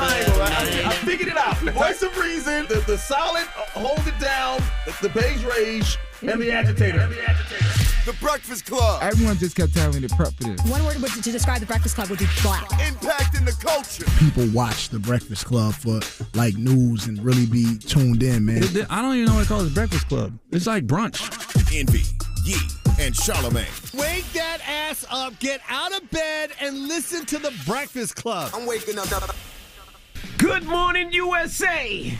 I ain't gonna lie. I, I figured it out. Voice of reason, the, the solid, uh, hold it down, the, the beige rage, and the agitator. The Breakfast Club. Everyone just kept telling me to prep for this. One word to describe the Breakfast Club would be black. Impacting the culture. people watch the Breakfast Club for like news and really be tuned in, man. I don't even know what it call the Breakfast Club. It's like brunch. Envy, Yee, and Charlamagne. Wake that ass up, get out of bed, and listen to the Breakfast Club. I'm waking up. Good morning, USA.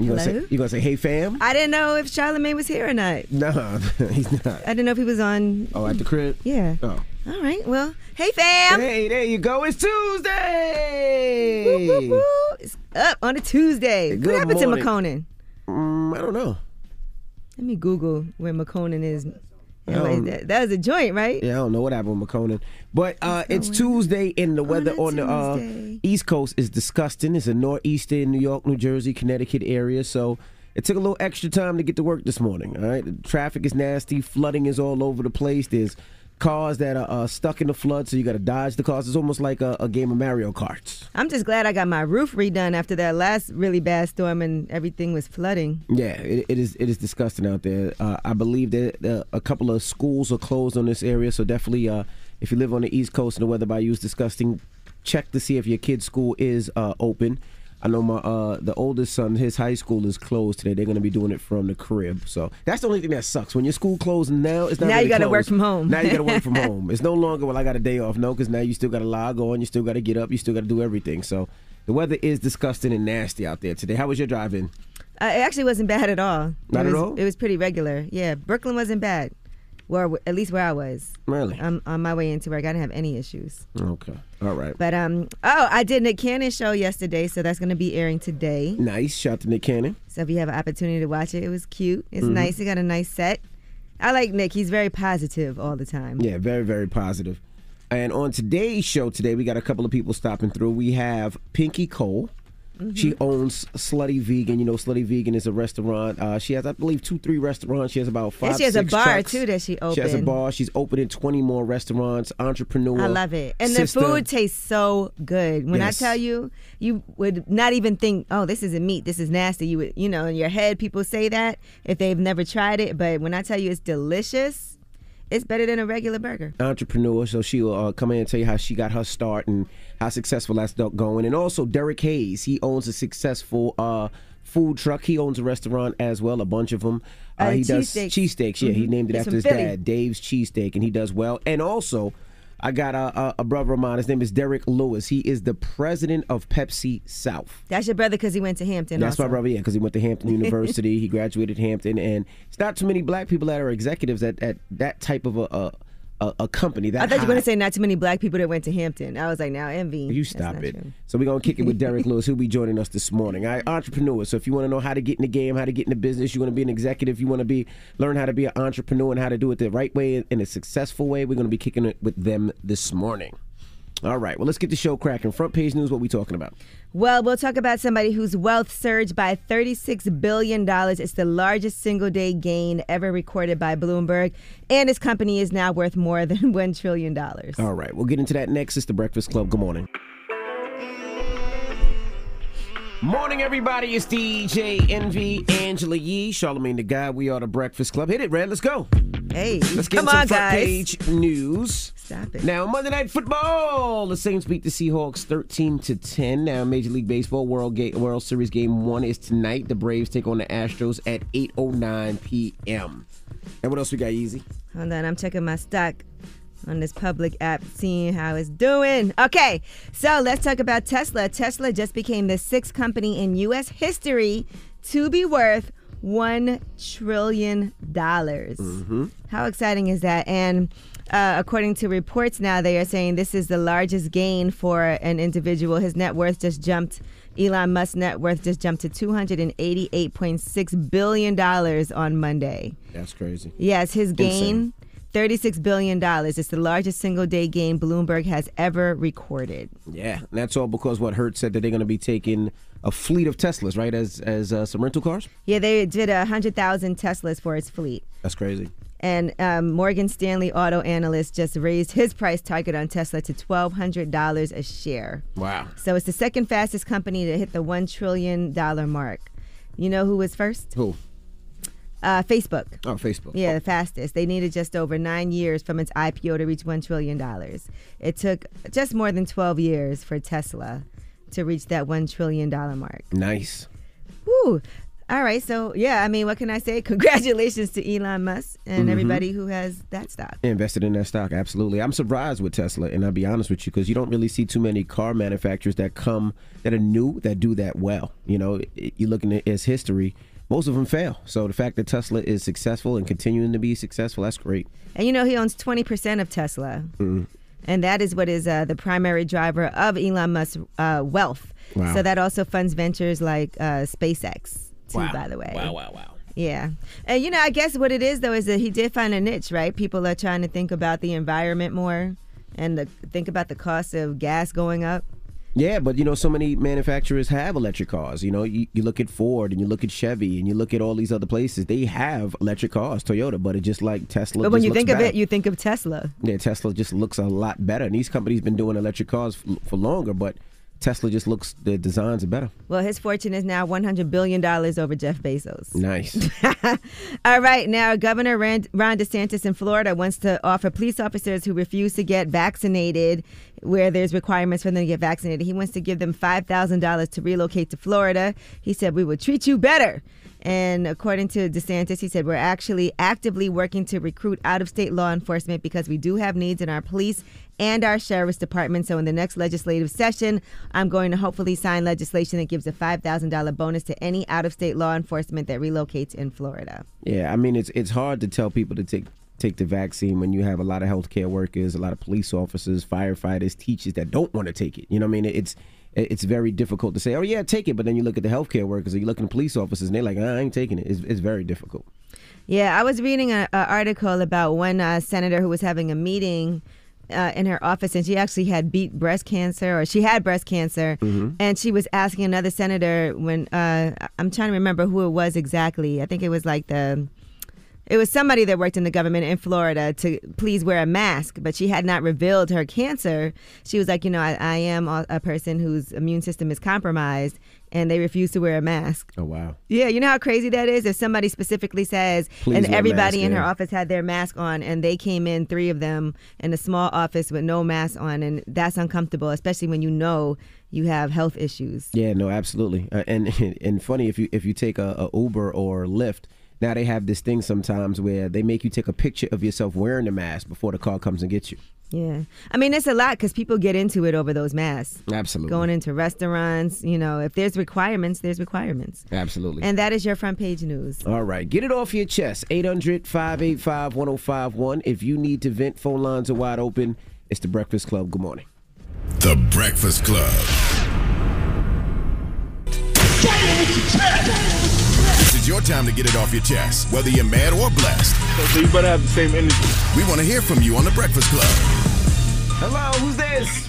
You gonna, say, Hello? you gonna say, hey, fam? I didn't know if Charlamagne was here or not. No, he's not. I didn't know if he was on. Oh, at the crib? Yeah. Oh. All right. Well, hey, fam. Hey, there you go. It's Tuesday. Woo, woo, woo. It's up on a Tuesday. Good what happened morning. to McConan? Mm, I don't know. Let me Google where McConan is. Um, like that, that was a joint, right? Yeah, I don't know what happened with McConan. But uh, it's Tuesday, and the weather a on the uh, East Coast is disgusting. It's a northeastern New York, New Jersey, Connecticut area. So it took a little extra time to get to work this morning. All right, the traffic is nasty. Flooding is all over the place. There's cars that are uh, stuck in the flood, so you got to dodge the cars. It's almost like a, a game of Mario Kart. I'm just glad I got my roof redone after that last really bad storm and everything was flooding. Yeah, it, it is. It is disgusting out there. Uh, I believe that uh, a couple of schools are closed on this area, so definitely, uh, if you live on the East Coast and the weather by you is disgusting, check to see if your kid's school is uh, open. I know my uh, the oldest son, his high school is closed today. They're going to be doing it from the crib, so that's the only thing that sucks. When your school closed now, it's not. Now really you gotta work from home. Now you got to work from home. It's no longer well. I got a day off. No, because now you still got to log on. You still got to get up. You still got to do everything. So the weather is disgusting and nasty out there today. How was your drive in? Uh, it actually wasn't bad at all. Not it at all? It was pretty regular. Yeah, Brooklyn wasn't bad. Well, at least where I was. Really? I'm on my way into work. I didn't have any issues. Okay. All right. But um, oh, I did Nick Cannon show yesterday, so that's gonna be airing today. Nice. Shout out to Nick Cannon. So if you have an opportunity to watch it, it was cute. It's Mhm. nice. He got a nice set. I like Nick. He's very positive all the time. Yeah, very, very positive. And on today's show today, we got a couple of people stopping through. We have Pinky Cole. She owns Slutty Vegan. You know, Slutty Vegan is a restaurant. Uh, she has, I believe, two, three restaurants. She has about five. And she has a bar trucks. too that she opened. She has a bar. She's opening 20 more restaurants. Entrepreneur. I love it. And sister. the food tastes so good. When Yes. I tell you, you would not even think, oh, this isn't meat. This is nasty. You would, you know, in your head, people say that if they've never tried it. But when I tell you it's delicious, it's better than a regular burger. entrepreneur, so she will uh, come in and tell you how she got her start and how successful that's going. And also Derrick Hayes, he owns a successful uh, food truck. He owns a restaurant as well, a bunch of them. Uh, he does cheesesteaks. Yeah, he Mhm. named it He's after his Philly. dad, Dave's Cheesesteak, and he does well. And also. I got a, a, brother of mine. His name is Derek Lewis. He is the president of Pepsi South. That's your brother because he went to Hampton. That's also. my brother, yeah, because he went to Hampton University. he graduated Hampton, and it's not too many black people that are executives at, at that type of a a, a, a company. That I thought you were going to say not too many black people that went to Hampton. I was like, now envy. You stop it. true. So we're gonna kick it with Derek Lewis. He'll be joining us this morning. I entrepreneur. So if you want to know how to get in the game, how to get in the business, you want to be an executive, you want to be learn how to be an entrepreneur and how to do it the right way in a successful way, we're gonna be kicking it with them this morning. All right. Well, let's get the show cracking. Front page news. What we talking about? Well, we'll talk about somebody whose wealth surged by $36 billion. It's the largest single day gain ever recorded by Bloomberg, and his company is now worth more than $1 trillion. All right. We'll get into that next. It's the Breakfast Club. Good morning. Morning, everybody. It's DJ Envy, Angela Yee, Charlamagne tha God. We are the Breakfast Club. Hit it, Red. Let's go. Hey, Let's get come on, front guys. page news. Stop it. Now, Monday Night Football. The Saints beat the Seahawks 13 to 10. Now, Major League Baseball World Ga- World Series Game One is tonight. The Braves take on the Astros at 8:09 p.m. And what else we got, Easy? Hold on, I'm checking my stock on this public app, seeing how it's doing. Okay, so let's talk about Tesla. Tesla just became the sixth company in U.S. history to be worth one trillion dollars. How exciting is that? And uh, according to reports now, they are saying this is the largest gain for an individual. His net worth just jumped. Elon Musk's net worth just jumped to $288.6 billion on Monday. That's crazy. Yes, his Insane. Gain, $36 billion. It's the largest single day gain Bloomberg has ever recorded. Yeah, and that's all because what Hertz said that they're going to be taking a fleet of Teslas, right, as as uh, some rental cars. Yeah, they did a 100,000 Teslas for its fleet. That's crazy. And um, Morgan Stanley auto analyst just raised his price target on Tesla to $1,200 a share. Wow. So it's the second fastest company to hit the $1 trillion mark. You know who was first? Who? Uh, Facebook. Oh, Facebook. Yeah, the fastest. They needed just over nine years from its IPO to reach $1 trillion. It took just more than 12 years for Tesla to reach that $1 trillion mark. Nice. Woo. All right. So, yeah, I mean, what can I say? Congratulations to Elon Musk and Mhm. everybody who has that stock. Invested in that stock, absolutely. I'm surprised with Tesla, and I'll be honest with you, because you don't really see too many car manufacturers that come that are new that do that well. You know, you looking at its history, most of them fail. So the fact that Tesla is successful and continuing to be successful, that's great. And you know, he owns 20% of Tesla. Mm. And that is what is uh, the primary driver of Elon Musk's uh, wealth. Wow. So that also funds ventures like uh, SpaceX, too, Wow. by the way. Wow, wow, wow. Yeah. And, you know, I guess what it is, though, is that he did find a niche, right? People are trying to think about the environment more and the, think about the cost of gas going up. Yeah, but you know, so many manufacturers have electric cars. You know, you, you look at Ford and you look at Chevy and you look at all these other places. They have electric cars, Toyota, but it just like Tesla. but when you think of it, you think of Tesla. Yeah, Tesla just looks a lot better. And these companies been doing electric cars f- for longer, but Tesla just looks the designs are better. Well, his fortune is now $100 billion over Jeff Bezos. Nice. All right, now Governor Ron, Ron DeSantis in Florida wants to offer police officers who refuse to get vaccinated, where there's requirements for them to get vaccinated, he wants to give them $5,000 to relocate to Florida. He said, We will treat you better. And according to DeSantis, he said, We're actually actively working to recruit out of state law enforcement because we do have needs in our police and our sheriff's department. So in the next legislative session, I'm going to hopefully sign legislation that gives a $5,000 bonus to any out of state law enforcement that relocates in Florida. yeah, I mean it's it's hard to tell people to take take the vaccine when you have a lot of healthcare workers, a lot of police officers, firefighters, teachers that don't want to take it. You know what I mean? It's it's very difficult to say, oh yeah, take it, but then you look at the healthcare workers, or you look at the police officers, and they're like, I ain't taking it. It's, it's very difficult. Yeah, I was reading an article about one uh, senator who was having a meeting uh, in her office, and she actually had beat breast cancer, or she had breast cancer, and she was asking another senator when uh, I'm trying to remember who it was exactly. I think it was like the. It was somebody that worked in the government in Florida to please wear a mask, but she had not revealed her cancer. She was like, you know, I, I am a person whose immune system is compromised, and they refuse to wear a mask. Oh wow. Yeah, you know how crazy that is? If somebody specifically says, Please and everybody mask, in her office had their mask on, and they came in, three of them, in a small office with no mask on, and that's uncomfortable, especially when you know you have health issues. Yeah, no, absolutely. Uh, and and funny if you if you take a, a Uber or Lyft, now they have this thing sometimes where they make you take a picture of yourself wearing the mask before the car comes and gets you. Yeah. I mean, it's a lot because people get into it over those masks. Absolutely. Going into restaurants, you know, if there's requirements, there's requirements. Absolutely. And that is your front page news. All right, get it off your chest. 800 585 1051. If you need to vent, phone lines are wide open. It's the Breakfast Club. Good morning. The Breakfast Club. This is your time to get it off your chest, whether you're mad or blessed. So you better have the same energy. We want to hear from you on The Breakfast Club. Hello, who's this?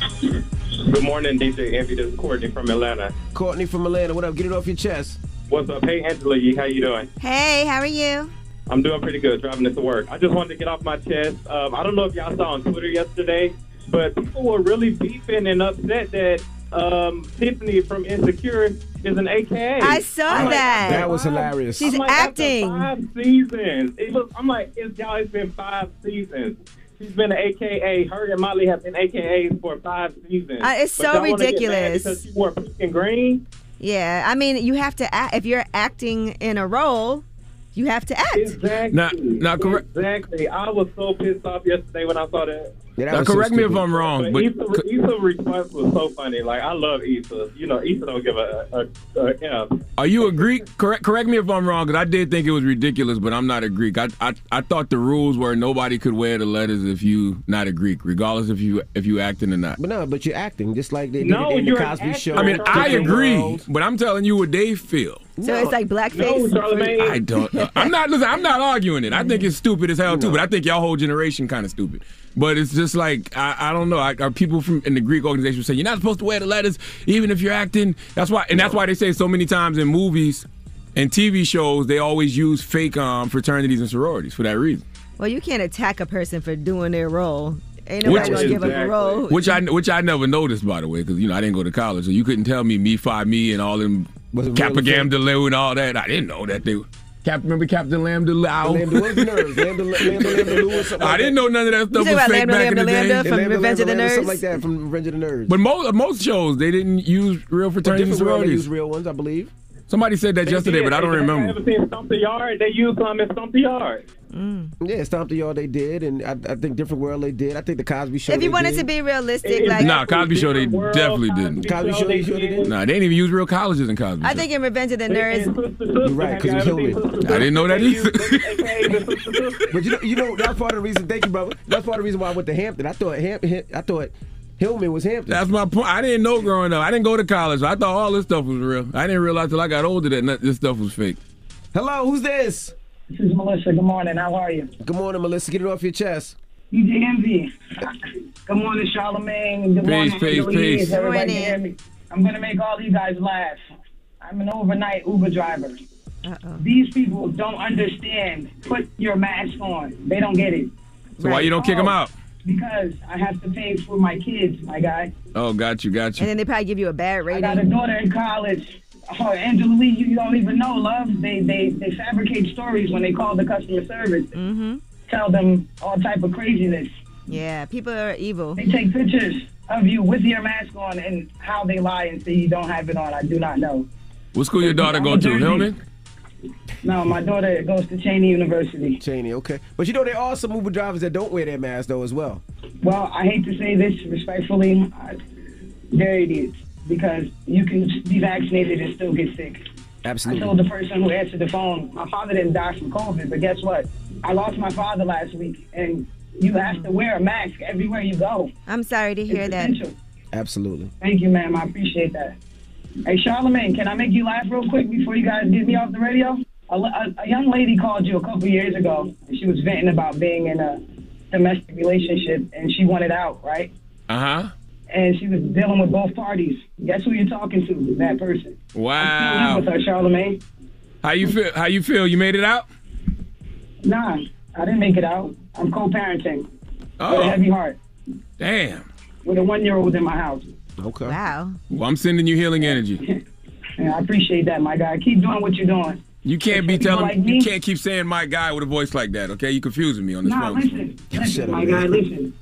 Good morning, DJ Envy. This is Courtney from Atlanta. Courtney from Atlanta. What up? Get it off your chest. What's up? Hey, Angela How you doing? Hey, how are you? I'm doing pretty good, driving this to work. I just wanted to get off my chest. Um, I don't know if y'all saw on Twitter yesterday, but people were really beefing and upset that um, Tiffany from Insecure is an AKA. I saw I'm like, that. That was hilarious. She's I'm like, acting. five seasons. It was, I'm like, it's, y'all, it's been five seasons. She's been an AKA. Her and Molly have been AKAs for five seasons. Uh, it's so y'all wanna get mad ridiculous. Because she wore pink and green. Yeah, I mean, you have to act. If you're acting in a role, you have to act. Exactly. Now- now correct- Exactly. I was so pissed off yesterday when I saw that. Yeah, that Now, was so correct me if. I'm wrong, But but Issa, Issa response was so funny. Like I love Issa. You know, Issa don't give a, a, a F. are you a Greek? Correct correct me if I'm wrong, because I did think it was ridiculous, but I'm not a Greek. I, I I thought the rules were nobody could wear the letters if you not a Greek, regardless if you if you acting or not. But no, but you're acting just like they No, did in the Cosby actor. Show. I mean, I agree, World. but I'm telling you what they feel. So it's like No, blackface. Charlamagne. I don't. uh, I'm not. Listen, I'm not arguing it. I think it's stupid as hell too. But I think y'all whole generation kind of stupid. But it's just like I, I don't know. I, are people from in the Greek organization say you're not supposed to wear the letters even if you're acting? That's why, and that's why they say so many times in movies and TV shows they always use fake um, fraternities and sororities for that reason. Well, you can't attack a person for doing their role. Ain't Which nobody gonna is give up a role. Which I which I never noticed by the way, because you know I didn't go to college, so you couldn't tell me me five me and all them Was it real Kappa? Gamma Lou and all that. I didn't know that they. Cap, remember Captain Lambda Lau? Lambda was the nerves. Lambda, Lambda, Lambda Lou or I didn't that. know none of that stuff was fake Lambda, back in the Lambda, day. Lambda? From Lambda, Revenge of the Lambda, Lambda, Nerds? Something like that from Revenge of the Nerds. But most most shows they didn't use real fraternities and different world, they use real ones, I believe. Somebody said that yesterday, but I don't Have you remember. ever seen Stomp the Yard? They used them in Stomp the Yard. Mm. Yeah, Stomp the Yard they did, and I, I think Different World they did. I think the Cosby Show. If you they wanted did. to be realistic, It- like Nah, Cosby Show they world, definitely Cosby didn't. Cosby Show they sure did. Nah, they didn't even use real colleges in Cosby. I Show. think in Revenge of the Nerds, Sister Sister, You're right, have 'cause you it was ever seen Hillman. Sister I didn't know that either. use- AKA the Sister Sister. But you know, you know that's part of the reason. Thank you, brother. That's part of the reason why I went to Hampton. I thought Hampton. I thought Hillman was Hampton. That's my point. I didn't know growing up. I didn't go to college. I thought all this stuff was real. I didn't realize till I got older that this stuff was fake. Hello, who's this? This is Melissa. Good morning. How are you? Good morning, Melissa. Get it off your chest. DJ Envy. Good morning, Charlamagne. Good morning, Peace, peace, Everybody hear me? I'm gonna make all you guys laugh. I'm an overnight Uber driver. Uh-oh. These people don't understand. Put your mask on. They don't get it. So why you don't kick them out? Because I have to pay for my kids, my guy. Oh, got you, got you. and then they probably give you a bad rating. I got a daughter in college. Oh, Angela Lee, you, you don't even know, love. They they they fabricate stories when they call the customer service. Mm-hmm. Tell them all type of craziness. Yeah, people are evil. They take pictures of you with your mask on and how they lie and say you don't have it on. I do not know. What school your daughter go to? Hillman? No, my daughter goes to Cheyney University. Cheyney, okay. But you know there are some Uber drivers that don't wear their mask though as well. Well, I hate to say this respectfully, I, they're idiots because you can be vaccinated and still get sick. Absolutely. I told the person who answered the phone, my father didn't die from COVID, but guess what? I lost my father last week, and you have to wear a mask everywhere you go. I'm sorry to hear It's that. essential. Absolutely. Thank you, ma'am. I appreciate that. Hey, Charlamagne, can I make you laugh real quick before you guys get me off the radio? A, a, a young lady called you a couple years ago. and She was venting about being in a domestic relationship, and she wanted out, right? Uh huh. And she was dealing with both parties. Guess who you're talking to? That person. Wow. with her, Charlamagne. How you feel? How you feel? You made it out? Nah, I didn't make it out. I'm co-parenting with a Oh, heavy heart damn. with a one-year-old in my house. Okay. Wow. Well, I'm sending you healing energy. And I appreciate that, my guy. Keep doing what you're doing. You can't be telling. like You can't keep saying my guy with a voice like that. Okay, You're confusing me on this Nah, phone. listen, listen, my guy, listen.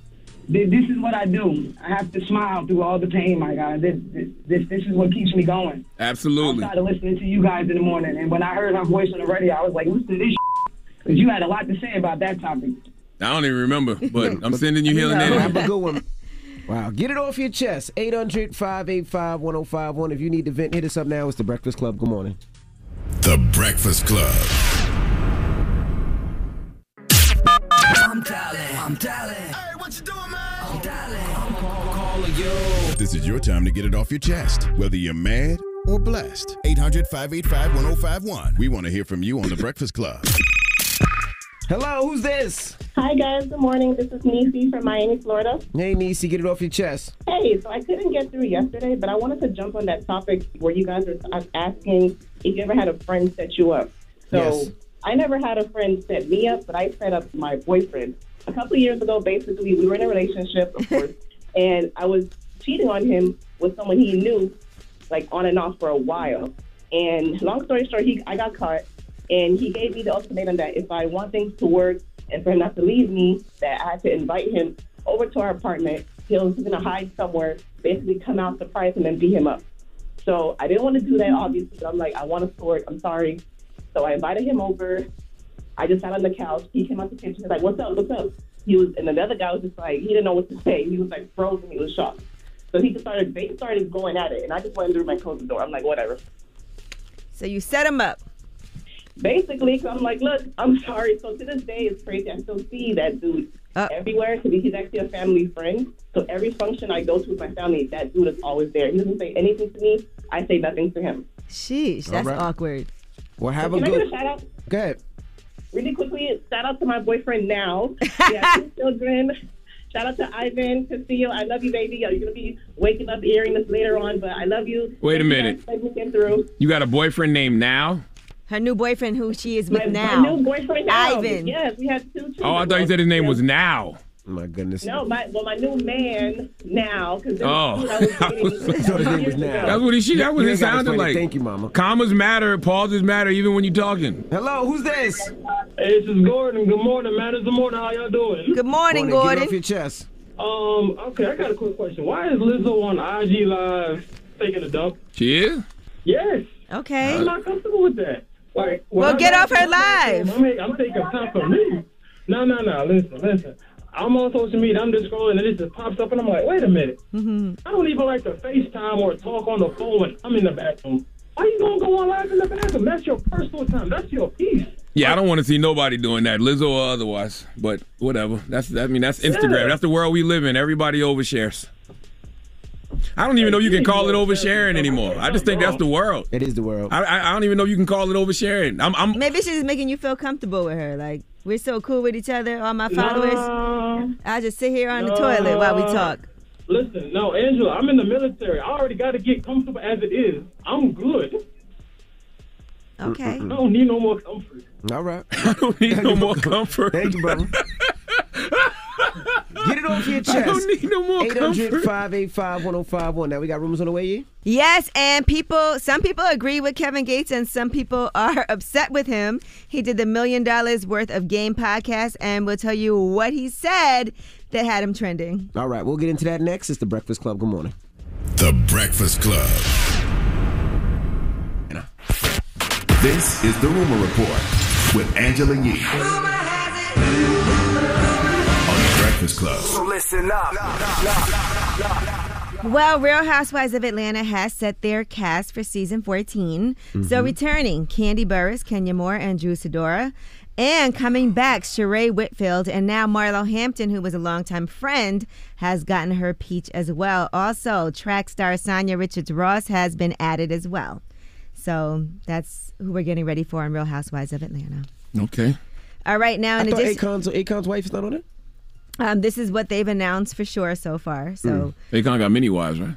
This is what I do. I have to smile through all the pain, my guy. This, this, this, this is what keeps me going. Absolutely. Outside of listening to you guys in the morning, and when I heard her voice on the radio, I was like, "Listen to this," because you had a lot to say about that topic. I don't even remember, but I'm sending you healing No. Have energy. a good one. Wow. Get it off your chest. 800 585 1051. If you need to vent, hit us up now. It's The Breakfast Club. Good morning. The Breakfast Club. I'm dialing. I'm dialing. Hey, what you doing, man? I'm dialing. I'm calling you. This is your time to get it off your chest, whether you're mad or blessed. 800 585 1051. We want to hear from you on The Breakfast Club. Hello, who's this? Hi guys, good morning. This is Nisi from Miami, Florida. Hey, Nisi, get it off your chest. Hey, so I couldn't get through yesterday, but I wanted to jump on that topic where you guys are asking if you ever had a friend set you up. So Yes. I never had a friend set me up, but I set up my boyfriend. A couple of years ago, basically, we were in a relationship, of course, and I was cheating on him with someone he knew, like on and off for a while. And long story short, he I got caught, and he gave me the ultimatum that if I want things to work and for him not to leave me, that I had to invite him over to our apartment. He was going to hide somewhere, basically come out, surprise him, and beat him up. So I didn't want to do that, obviously, but I'm like, I want to sword. I'm sorry. So I invited him over. I just sat on the couch. He came out the kitchen. He's like, "What's up? What's up?" He was, and another other guy was just like, he didn't know what to say. He was like frozen. He was shocked. So he just started, they started going at it, and I just went through my closed the door. I'm like, whatever. So you set him up. Basically, 'cause I'm like, look, I'm sorry. So to this day, it's crazy. I still see that dude Uh. everywhere because he's actually a family friend. So every function I go to with my family, that dude is always there. He doesn't say anything to me. I say nothing to him. Sheesh, that's right. awkward. Well, have a Can I get a good. shout out? Go ahead. Really quickly, shout out to my boyfriend now. He has two children. Shout out to Ivan Castillo. I love you, baby. You're gonna be waking up hearing this later on, but I love you. Wait a minute. guys for letting me get through. You got a boyfriend named Now? Her new boyfriend, who she is with my now. new boyfriend now. Ivan. Yes, we had two children. Oh, I thought you said his name was Now. My goodness. No, my well, my new man now because Oh. thought his name was Now. That's what he she, that what You it sounded like. Thank you, Mama. Commas matter, pauses matter, even when you're talking. Hello, who's this? Hey, this is Gordon. Good morning, man. It's the morning. How y'all doing? Good morning, Get it Gordon. off your chest. Um, okay, I got a quick question. Why is Lizzo on IG Live taking a dump? She is? Yes. Okay. I'm not comfortable with that. Like, when Well, I get off her to live. I'm, I'm taking time for me. No, no, no. Listen, listen. I'm on social media. I'm just scrolling, and it just pops up, and I'm like, wait a minute. Mm-hmm. I don't even like to FaceTime or talk on the phone when I'm in the bathroom. Why you gonna go on live in the bathroom? That's your personal time. That's your peace. Yeah, I don't want to see nobody doing that, Lizzo or otherwise. But whatever. That's I mean that's Instagram. Yeah. That's the world we live in. Everybody overshares. I don't even know you can call it oversharing anymore. I just think that's the world. It is the world. I, I, I don't even know you can call it oversharing. I'm, I'm Maybe she's just making you feel comfortable with her. Like we're so cool with each other, all my followers. No. I just sit here on the toilet while we talk. Listen, no, Angela, I'm in the military. I already got to get comfortable as it is. I'm good. Okay. I don't need no more comfort. All right. I don't need no more comfort. Thank you, brother. Get it off your chest. I don't need no more 800 comfort. 585 1051. Now we got rumors on the way, yeah? Yes, and people, some people agree with Kevin Gates and some people are upset with him. He did the million dollars worth of game podcast and we'll tell you what he said that had him trending. All right, we'll get into that next. It's the Breakfast Club. Good morning. The Breakfast Club. This is the Rumor Report with Angela Yee. On Breakfast Club. So listen up. Well, Real Housewives of Atlanta has set their cast for season 14. So Mhm. returning, Kandi Burruss, Kenya Moore, and Drew Sidora. And coming back, Sheree Whitfield, and now Marlo Hampton, who was a longtime friend, has gotten her peach as well. Also, track star Sanya Richards Ross has been added as well. So that's who we're getting ready for on Real Housewives of Atlanta. Okay. All right, now in I addition, Akon's, Akon's wife is not on it? Um, this is what they've announced for sure so far. So Akon got many wives, right?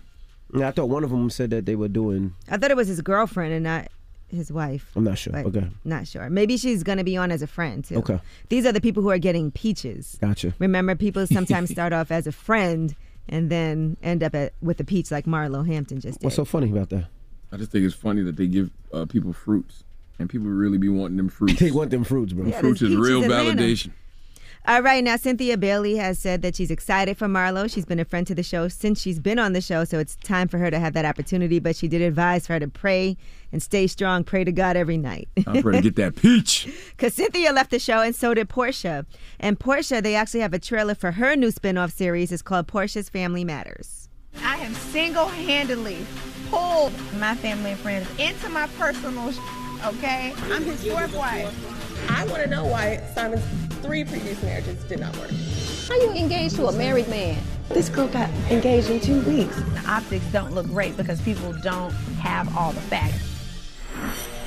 Yeah, I thought one of them said that they were doing. I thought it was his girlfriend and not his wife. I'm not sure. Okay. Not sure. Maybe she's going to be on as a friend too. Okay. These are the people who are getting peaches. Gotcha. Remember, people sometimes start off as a friend and then end up at, with a peach like Marlo Hampton just did. What's so funny about that? I just think it's funny that they give uh, people fruits, and people really be wanting them fruits. they want them fruits, bro. Yeah, fruits is real peaches Atlanta. validation. All right, now Cynthia Bailey has said that she's excited for Marlo. She's been a friend to the show since she's been on the show, so it's time for her to have that opportunity. But she did advise for her to pray and stay strong. Pray to God every night. I'm ready to get that peach. Because Cynthia left the show and so did Porsha. And Porsha, they actually have a trailer for her new spin-off series. It's called Porsha's Family Matters. I have single-handedly pulled my family and friends into my personal sh- okay? I'm his fourth wife. I want to know why Simon's three previous marriages did not work. How you engaged to a married man? This girl got engaged in two weeks. The optics don't look great because people don't have all the facts.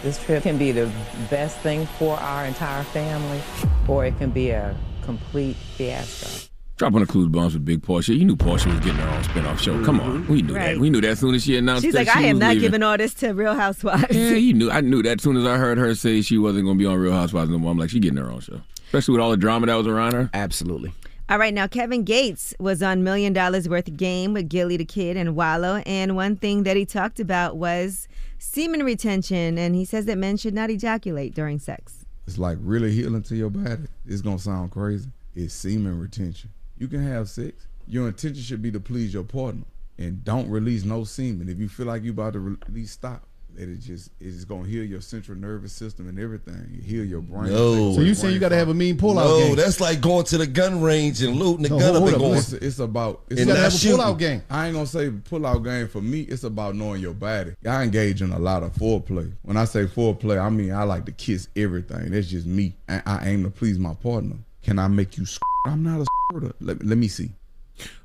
This trip can be the best thing for our entire family, or it can be a complete fiasco. Dropping the clues bombs with Big Porsha. You knew Porsha was getting her own spinoff show. Come on, we knew Right. that. We knew that as soon as she announced She's that like, she I am not leaving. giving all this to Real Housewives. Yeah, you knew. I knew that as soon as I heard her say she wasn't going to be on Real Housewives no more. I'm like, she getting her own show, especially with all the drama that was around her. Absolutely. All right, now Kevin Gates was on Million Dollars Worth of Game with Gillie Da Kid and Wallo, and one thing that he talked about was semen retention, and he says that men should not ejaculate during sex. It's like really healing to your body. It's gonna sound crazy. It's semen retention. You can have sex. Your intention should be to please your partner, and don't release no semen. If you feel like you about to release, stop. That it just it's gonna heal your central nervous system and everything. Heal your brain. No. So you saying you gotta have a mean pullout No, game? Oh, that's like going to the gun range and looting the No, gun hold up and up. going. It's, it's about it's You gotta about have a pullout game. I ain't gonna say pullout game for me. It's about knowing your body. I engage in a lot of foreplay. When I say foreplay, I mean I like to kiss everything. That's just me. I, I aim to please my partner. Can I make you? Sc- I'm not a squirter. Let, let me see.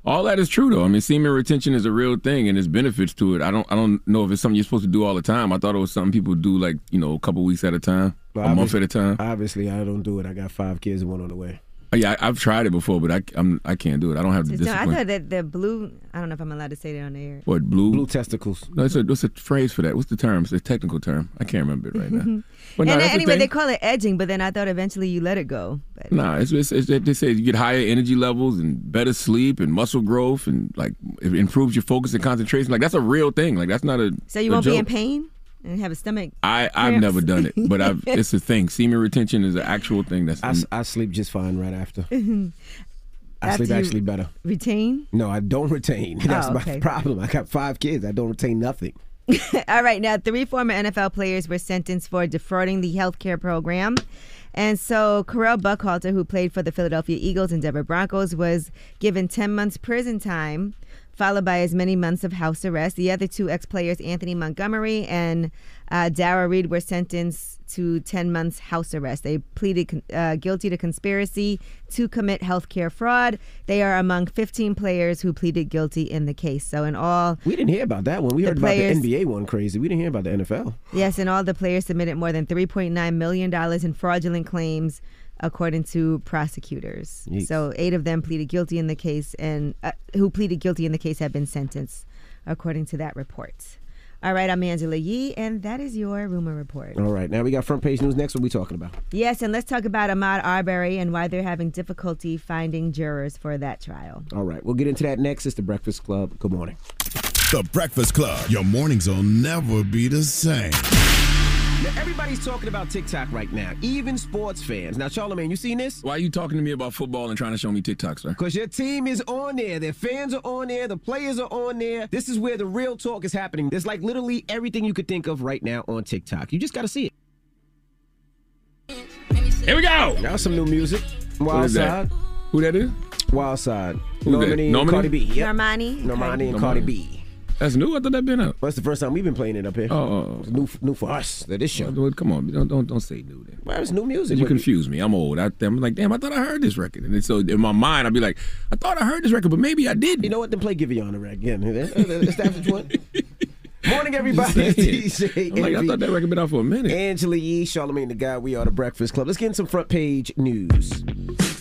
All that is true though. I mean, semen retention is a real thing, and there's benefits to it. I don't, I don't know if it's something you're supposed to do all the time. I thought it was something people do like you know a couple weeks at a time, Well, a month at a time. Obviously, I don't do it. I got five kids and one on the way. Oh, yeah, I, I've tried it before, but I I'm I can't do it. I don't have the Just don't- I thought that the blue. I don't know if I'm allowed to say that on the air. What blue? Blue testicles. No, it's a, what's a phrase for that? What's the term? It's a technical term. I can't remember it right now. But no, and that's the anyway, they call it edging, but then I thought eventually you let it go. But Nah, it's, it's, it's they say you get higher energy levels and better sleep and muscle growth and like it improves your focus and concentration. Like that's a real thing. Like that's not a so you a won't be in pain and have a stomach. I I've never done it, but I've it's a thing. Semen retention is an actual thing. That's I sleep just fine right after. Mm-hmm. I After sleep actually better. Retain. No, I don't retain. Oh, that's Oh, okay. my problem. I got five kids. I don't retain nothing. All right, now three former NFL players were sentenced for defrauding the health care program. And so Correll Buckhalter, who played for the Philadelphia Eagles and Denver Broncos, was given 10 months prison time, followed by as many months of house arrest. The other two ex-players, Anthony Montgomery and uh, Dara Reed, were sentenced to 10 months house arrest. They pleaded uh, guilty to conspiracy to commit healthcare fraud. They are among 15 players who pleaded guilty in the case. So in all, We didn't hear about that one. We heard players- about the NBA one crazy. We didn't hear about the NFL. Yes, and all the players submitted more than $3.9 million in fraudulent claims, according to prosecutors. Yeesh. So eight of them pleaded guilty in the case, and uh, who pleaded guilty in the case have been sentenced, according to that report. All right, I'm Angela Yee, and that is your rumor report. All right, now we got front page news next. What we talking about? Yes, and let's talk about Ahmaud Arbery and why they're having difficulty finding jurors for that trial. All right, we'll get into that next. It's the Breakfast Club. Good morning. The Breakfast Club. Your mornings will never be the same. Now, everybody's talking about TikTok right now, even sports fans. Now, Charlamagne, you seen this? Why are you talking to me about football and trying to show me TikTok, sir? Because your team is on there. Their fans are on there. The players are on there. This is where the real talk is happening. There's like literally everything you could think of right now on TikTok. You just got to see it. Here we go. Now some new music. Wild is that? Side. Who that is? Wild Side. Who's? Normani and Normani? Cardi B. Yep. Normani. Normani and Normani. Cardi B. That's new. I thought that been out. Well, that's the first time we've been playing it up here. Oh, oh, oh. It's new, new for us. That this show. oh. come on, don't don't don't say new. Then. Well, it's new music. You confuse me. I'm old. I, I'm like, damn. I thought I heard this record, and so in my mind, I'd be like, I thought I heard this record, but maybe I didn't. You know what? Then play Giveon again. Is that what you want? Morning, everybody. Just It's saying. DJ. I'm like, I thought that record been out for a minute. Angela Yee, Charlamagne tha God. We are the Breakfast Club. Let's get in some front page news.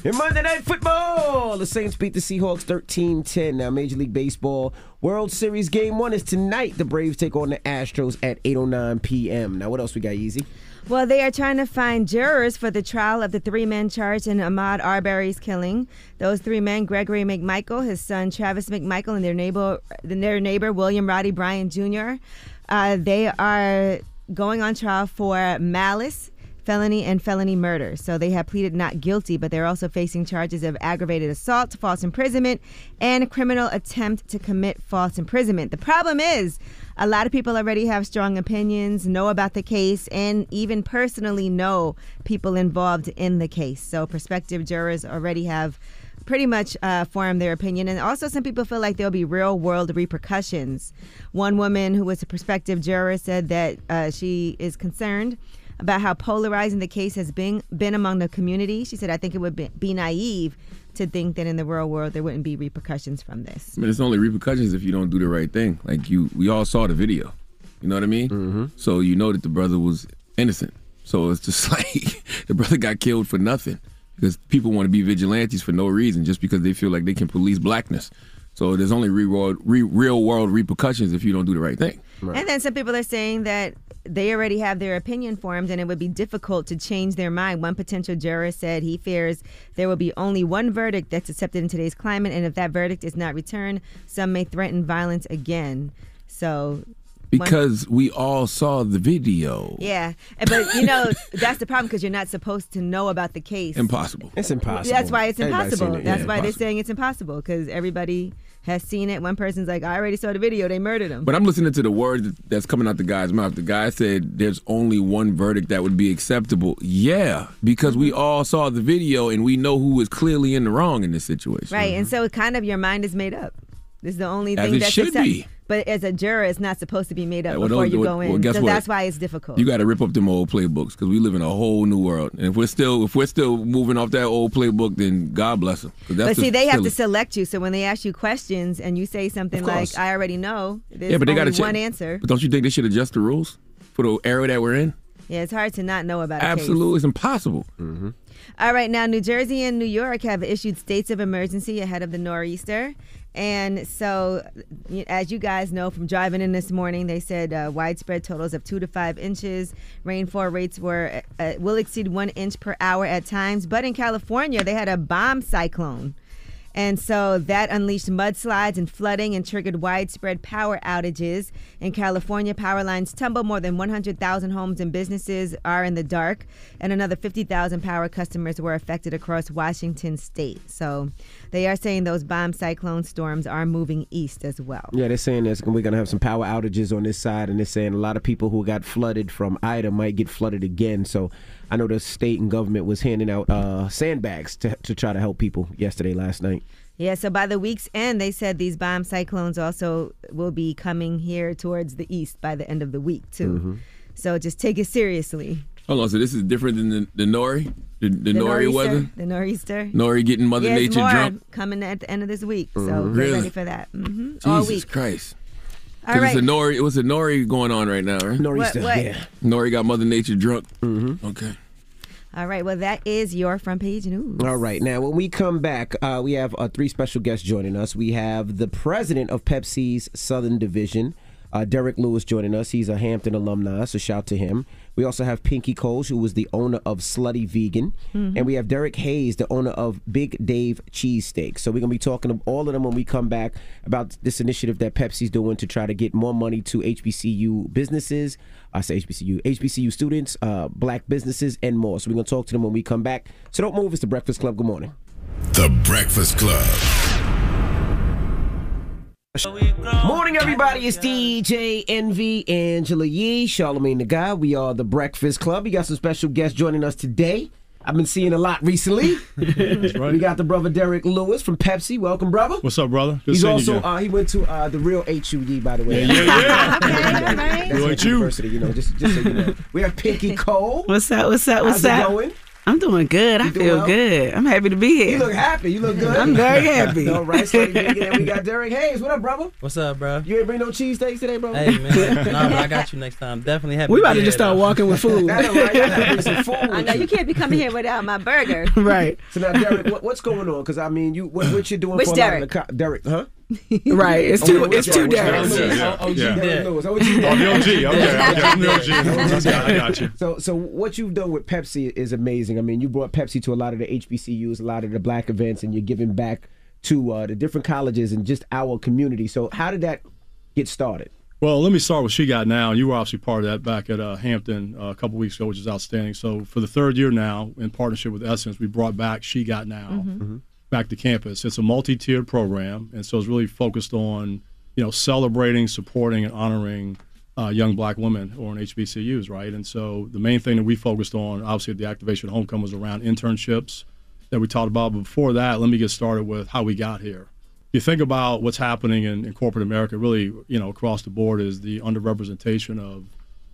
In Monday Night Football, the Saints beat the Seahawks 13-10. Now, Major League Baseball World Series Game 1 is tonight. The Braves take on the Astros at 8.09 p.m. Now, what else we got, Easy? Well, they are trying to find jurors for the trial of the three men charged in Ahmaud Arbery's killing. Those three men, Gregory McMichael, his son Travis McMichael, and their neighbor, their neighbor William Roddy Bryan Jr. Uh, they are going on trial for malice, felony, and felony murder. So they have pleaded not guilty, but they're also facing charges of aggravated assault, false imprisonment, and criminal attempt to commit false imprisonment. The problem is, a lot of people already have strong opinions, know about the case, and even personally know people involved in the case. So prospective jurors already have pretty much uh, formed their opinion. And also, some people feel like there'll be real world repercussions. One woman who was a prospective juror said that uh, she is concerned about how polarizing the case has been been among the community. She said, "I think it would be, be naive to think that in the real world there wouldn't be repercussions from this." I mean, it's only repercussions if you don't do the right thing. Like you, we all saw the video. You know what I mean? Mm-hmm. So you know that the brother was innocent. So it's just like the brother got killed for nothing because people want to be vigilantes for no reason, just because they feel like they can police blackness. So there's only real world, re- real world repercussions if you don't do the right thing. And then some people are saying that they already have their opinion formed and it would be difficult to change their mind. One potential juror said he fears there will be only one verdict that's accepted in today's climate, and if that verdict is not returned, some may threaten violence again. So. one- Because we all saw the video. yeah, but you know that's the problem because you're not supposed to know about the case. Impossible. It's impossible. That's why it's impossible. it. That's Yeah, why they're saying it's impossible because everybody has seen it. One person's like, I already saw the video. They murdered him. But I'm listening to the words that's coming out the guy's mouth. The guy said there's only one verdict that would be acceptable. Yeah, because we all saw the video and we know who was clearly in the wrong in this situation. Right, and so it kind of your mind is made up. This is the only As thing it that's should accept- be. But as a juror, it's not supposed to be made up Yeah, well, before you well, go in. well, guess so what? that's why it's difficult. You got to rip up them old playbooks because we live in a whole new world. And if we're still if we're still moving off that old playbook, then God bless them. but see, they have to select you. So when they ask you questions and you say something like, "I already know," there's yeah, but they got to one answer. But don't you think they should adjust the rules for the era that we're in? Yeah, it's hard to not know about a Absolutely, it's impossible. Mm-hmm. All right, now New Jersey and New York have issued states of emergency ahead of the nor'easter. And so, as you guys know from driving in this morning, they said uh, widespread totals of two to five inches. Rainfall rates were uh, will exceed one inch per hour at times. But in California, they had a bomb cyclone. And so that unleashed mudslides and flooding and triggered widespread power outages. In California, power lines tumble. More than 100,000 homes and businesses are in the dark, and another 50,000 power customers were affected across Washington state. So they are saying those bomb cyclone storms are moving east as well. Yeah, they're saying there's, we're going to have some power outages on this side, and they're saying a lot of people who got flooded from Ida might get flooded again. So I know the state and government was handing out uh, sandbags to, to try to help people yesterday, last night. Yeah, so by the week's end, they said these bomb cyclones also will be coming here towards the east by the end of the week, too. Mhm. So just take it seriously. Hold on, so this is different than the, the Nori? The, the, Nori nor'easter, weather? The nor'easter. Nori getting Mother Yeah, Nature more drunk? coming at the end of this week. So Mhm. get Really? ready for that. hmm All Jesus week. Christ. All 'Cause right. It's a Nori, it was a Nori going on right now, right? Nor'easter, What- what? yeah. Nori got Mother Nature drunk. Mm-hmm. Okay. All right. Well, that is your front page news. All right. Now, when we come back, uh, we have uh, three special guests joining us. We have the president of Pepsi's Southern Division, uh, Derek Lewis, joining us. He's a Hampton alumni, so shout to him. We also have Pinky Coles, who was the owner of Slutty Vegan. Mhm. And we have Derrick Hayes, the owner of Big Dave Cheesesteak. So we're going to be talking to all of them when we come back about this initiative that Pepsi's doing to try to get more money to HBCU businesses. I say HBCU, HBCU students, uh, black businesses, and more. So we're going to talk to them when we come back. So don't move. It's the Breakfast Club. Good morning. The Breakfast Club. Morning, everybody. It's DJ Envy, Angela Yee, Charlamagne tha God. We are the Breakfast Club. We got some special guests joining us today. I've been seeing a lot recently. Right. We got the brother Derek Lewis from Pepsi. Welcome, brother. What's up, brother? Good He's seeing you also uh, he went to uh, the real HU, by the way. Yeah, yeah, yeah. right. Real Real HU. University, you know, just just so you know. We have Pinky Cole. What's up? What's up? What's How's it up? going? I'm doing good. I You doing feel well? good. I'm happy to be here. You look happy. You look good. I'm very happy. All right, so and we got Derrick Hayes. What up, brother? What's up, bro? You ain't bring no cheesesteaks today, bro? Hey man, nah, bro, I got you next time. Definitely happy. We to about be to just start though. walking with food. I know, right? I gotta some food I know you. you can't be coming here without my burger. right. So now, Derek, what, what's going on? Because I mean, you what, what you doing Which for a lot of the co- Derek, huh? Right. It's two. which It's two Derek? Dereks. Derek Yeah, Lewis. yeah. OG Yeah. OG Oh, the OG. Okay, okay, I'm the OG. I got- you. So, so what you've done with Pepsi is amazing. I mean, you brought Pepsi to a lot of the HBCUs, a lot of the black events, and you're giving back to uh, the different colleges and just our community. So, how did that get started? Well, let me start with She Got Now. You were obviously part of that back at uh, Hampton uh, a couple weeks ago, which is outstanding. So, for the third year now, in partnership with Essence, we brought back She Got Now Mm-hmm. Back to campus. It's a multi-tiered program, and so it's really focused on you know celebrating, supporting, and honoring uh, young black women or are in HBCUs, right? And so the main thing that we focused on, obviously, at the activation at homecoming was around internships that we talked about. But before that, let me get started with how we got here. You think about what's happening in, in corporate America, really, you know, across the board, is the underrepresentation of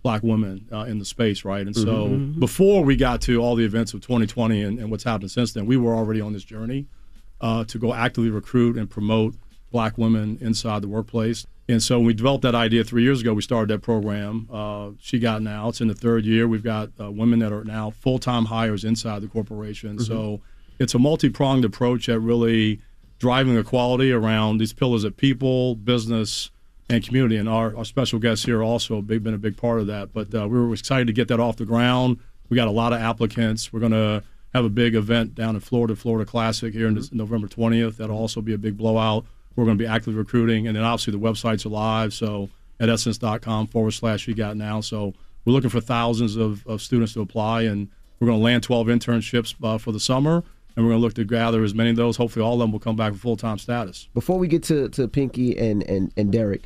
black women uh, in the space, right? And so Mhm. before we got to all the events of 2020 and, and what's happened since then, we were already on this journey uh, to go actively recruit and promote black women inside the workplace. And so when we developed that idea three years ago, we started that program. Uh, she got now, it's in the third year. We've got uh, women that are now full time hires inside the corporation. So it's a multi pronged approach at really driving equality around these pillars of people, business, and community. And our, our special guests here also have been a big part of that. But uh, we were excited to get that off the ground. We got a lot of applicants. We're going to have a big event down in Florida, Florida Classic here in this- November 20th. That'll also be a big blowout. We're going to be actively recruiting. And then obviously the website's alive. So at essence.com forward slash we got now. So we're looking for thousands of, of students to apply. And we're going to land 12 internships uh, for the summer. And we're going to look to gather as many of those. Hopefully, all of them will come back with full time status. Before we get to, to Pinky and, and, and Derek,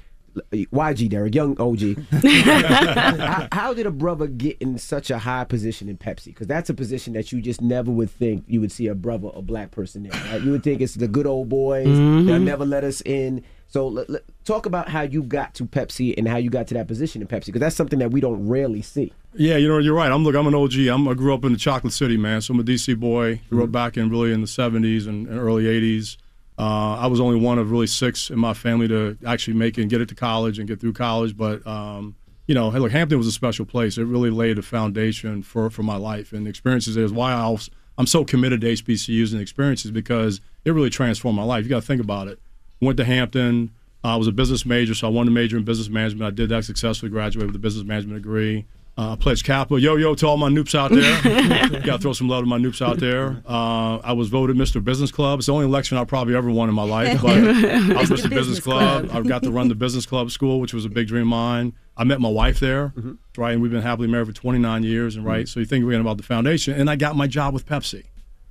YG Derek, young OG, how, how did a brother get in such a high position in Pepsi? Because that's a position that you just never would think you would see a brother a black person in. Right? You would think it's the good old boys. Mhm. They'll never let us in. So let, let- talk about how you got to Pepsi and how you got to that position in Pepsi, because that's something that we don't rarely see. Yeah, you know, you're right. I'm look. I'm an OG. I'm, I grew up in the Chocolate City, man. So I'm a DC boy. Grew up back in really in the '70s and, and early '80s. Uh, I was only one of really six in my family to actually make it and get it to college and get through college. But um, you know, look, Hampton was a special place. It really laid a foundation for for my life and the experiences. Is why I also, I'm so committed to HBCUs and experiences because it really transformed my life. You got to think about it. Went to Hampton. I was a business major, so I wanted to major in business management. I did that successfully, graduated with a business management degree. Uh, I pledged capital. Yo, yo, to all my Nupes out there. Got to throw some love to my Nupes out there. Uh, I was voted Mr. Business Club. It's the only election I probably ever won in my life. But I was Mr. Business Club. I've got to run the Business Club school, which was a big dream of mine. I met my wife there, right? And we've been happily married for 29 years, and right. So you think again about the foundation, and I got my job with Pepsi,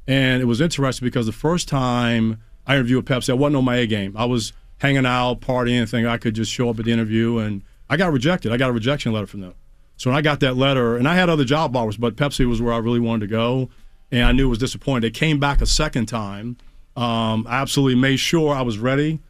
and it was interesting because the first time I interviewed with Pepsi, I wasn't on my A game. I was hanging out, partying, thinking I could just show up at the interview, and I got rejected. I got a rejection letter from them. So when I got that letter, and I had other job offers, but Pepsi was where I really wanted to go, and I knew it was disappointing. They came back a second time. Um, I absolutely made sure I was ready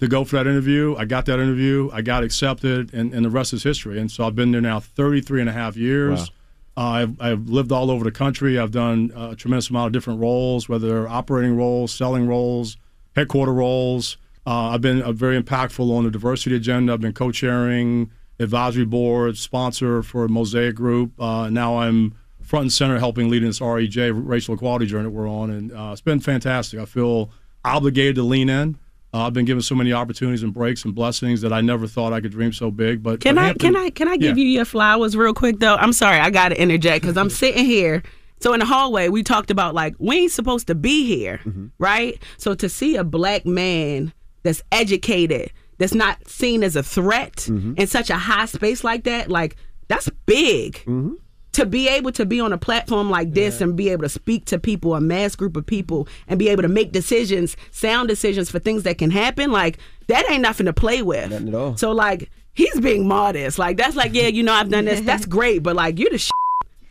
to go for that interview. I got that interview. I got accepted, and, and the rest is history. And so I've been there now 33 and a half years. Uh, I've, I've lived all over the country. I've done a tremendous amount of different roles, whether they're operating roles, selling roles, headquarter roles. Uh, I've been uh, very impactful on the diversity agenda. I've been co-chairing advisory board, sponsor for Mosaic Group. Uh, now I'm front and center helping leading this REJ racial equality journey that we're on, and uh, it's been fantastic. I feel obligated to lean in. Uh, I've been given so many opportunities and breaks and blessings that I never thought I could dream so big. But Can but I Hampton- can I can I give Yeah. you your flowers real quick though? I'm sorry, I gotta interject because I'm sitting here. So in the hallway, we talked about like we ain't supposed to be here, right? So to see a black man that's educated, that's not seen as a threat mm-hmm. in such a high space like that, like that's big. Mm-hmm. To be able to be on a platform like this and be able to speak to people, a mass group of people, and be able to make decisions, sound decisions for things that can happen, like that ain't nothing to play with. Nothing at all. So like he's being modest. Like that's like, yeah, you know, I've done this. That's great, but like you're the sh-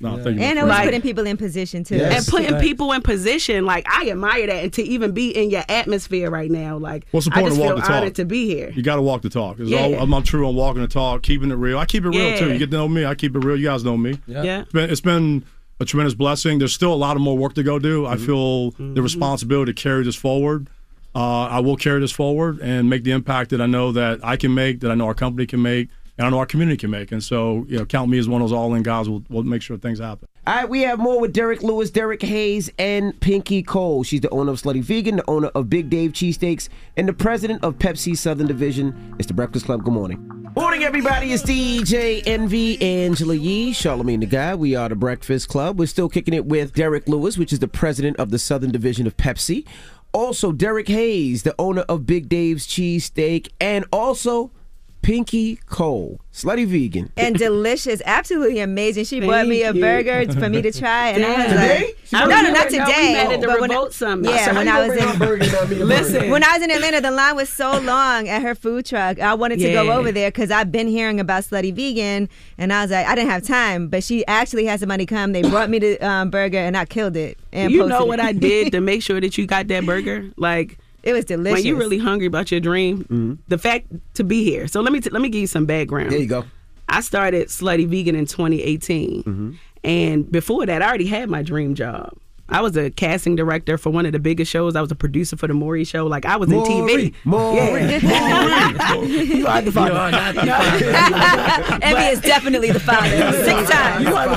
No, thank you, And my always friend. putting people in position too. and putting people in position. Like I admire that, and to even be in your atmosphere right now, like What's the I just of feel walking the honored talk? to be here. You got to walk the talk. It's Yeah. all, I'm, I'm true on walking the talk, keeping it real. I keep it real Yeah. too. You get to know me. I keep it real. You guys know me. Yeah. Yeah. It's been, it's been a tremendous blessing. There's still a lot of more work to go do. I feel the responsibility to carry this forward. Uh, I will carry this forward and make the impact that I know that I can make, that I know our company can make, and I know our community can make. And so, you know, count me as one of those all-in guys. We'll, we'll make sure things happen. All right, we have more with Derek Lewis, Derrick Hayes, and Pinky Cole. She's the owner of Slutty Vegan, the owner of Big Dave Cheesesteaks, and the president of Pepsi Southern Division. It's the Breakfast Club. Good morning. Morning, everybody. It's DJ Envy, Angela Yee, Charlamagne the Guy. We are the Breakfast Club. We're still kicking it with Derek Lewis, which is the president of the Southern Division of Pepsi. Also, Derrick Hayes, the owner of Big Dave's Cheesesteak, and also Pinky Cole, Slutty Vegan. and delicious, absolutely amazing. She bought me a you. burger for me to try, and I was Today? like, She no, no, not today. we met at the but when I- Summit. Yeah, So when I was in bring a burger and not me a listen, when I was in Atlanta, the line was so long at her food truck. I wanted to go over there because I've been hearing about Slutty Vegan, and I was like, I didn't have time, but she actually had somebody come. They brought me the um, burger, and I killed it. And you posted know it. what I did to make sure that you got that burger? Like it was delicious. When you really hungry about your dream, mm-hmm. the fact to be here. So let me t- let me give you some background. There you go. I started Slutty Vegan in 2018, mm-hmm. and before that, I already had my dream job. I was a casting director for one of the biggest shows. I was a producer for the Maury show. Like I was in TV. Maury, yeah. you are the father. You are not the Envy is definitely the father. Six times. You are the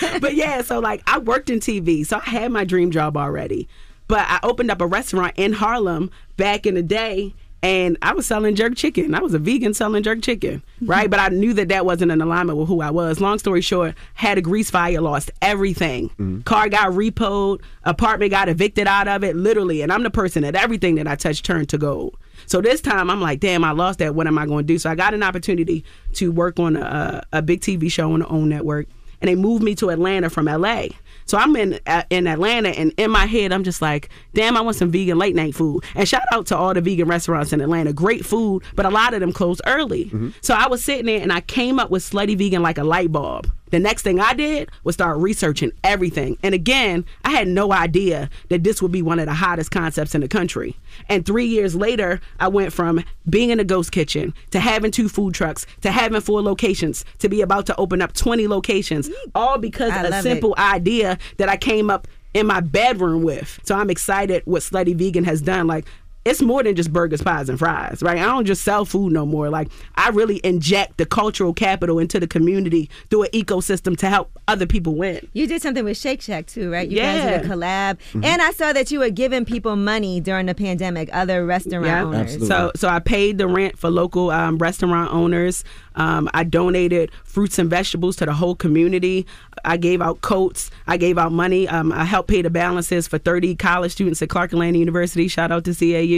father. but yeah, so like I worked in TV, so I had my dream job already. But I opened up a restaurant in Harlem back in the day. And I was selling jerk chicken. I was a vegan selling jerk chicken, mm-hmm. right? but I knew that that wasn't in alignment with who I was. Long story short, had a grease fire, lost everything. Mm-hmm. Car got repoed, apartment got evicted out of it, literally. And I'm the person that everything that I touched turned to gold. So this time I'm like, damn, I lost that. What am I going to do? So I got an opportunity to work on a, a big TV show on the OWN network, and they moved me to Atlanta from LA. So I'm in uh, in Atlanta, and in my head, I'm just like, damn, I want some vegan late night food. And shout out to all the vegan restaurants in Atlanta, great food, but a lot of them close early. So I was sitting there, and I came up with Slutty Vegan like a light bulb. The next thing I did was start researching everything. And again, I had no idea that this would be one of the hottest concepts in the country. And three years later, I went from being in a ghost kitchen to having two food trucks to having four locations to be about to open up 20 locations, all because I of a simple idea that I came up in my bedroom with. So I'm excited what Slutty Vegan has done. Like, it's more than just burgers, pies, and fries, right? I don't just sell food no more. Like I really inject the cultural capital into the community through an ecosystem to help other people win. You did something with Shake Shack too, right? You Yeah. guys did a collab, Mhm. and I saw that you were giving people money during the pandemic. Other restaurant owners. So so I paid the rent for local um, restaurant owners. Um, I donated fruits and vegetables to the whole community. I gave out coats. I gave out money. Um, I helped pay the balances for 30 college students at Clark Atlanta University. Shout out to CAU.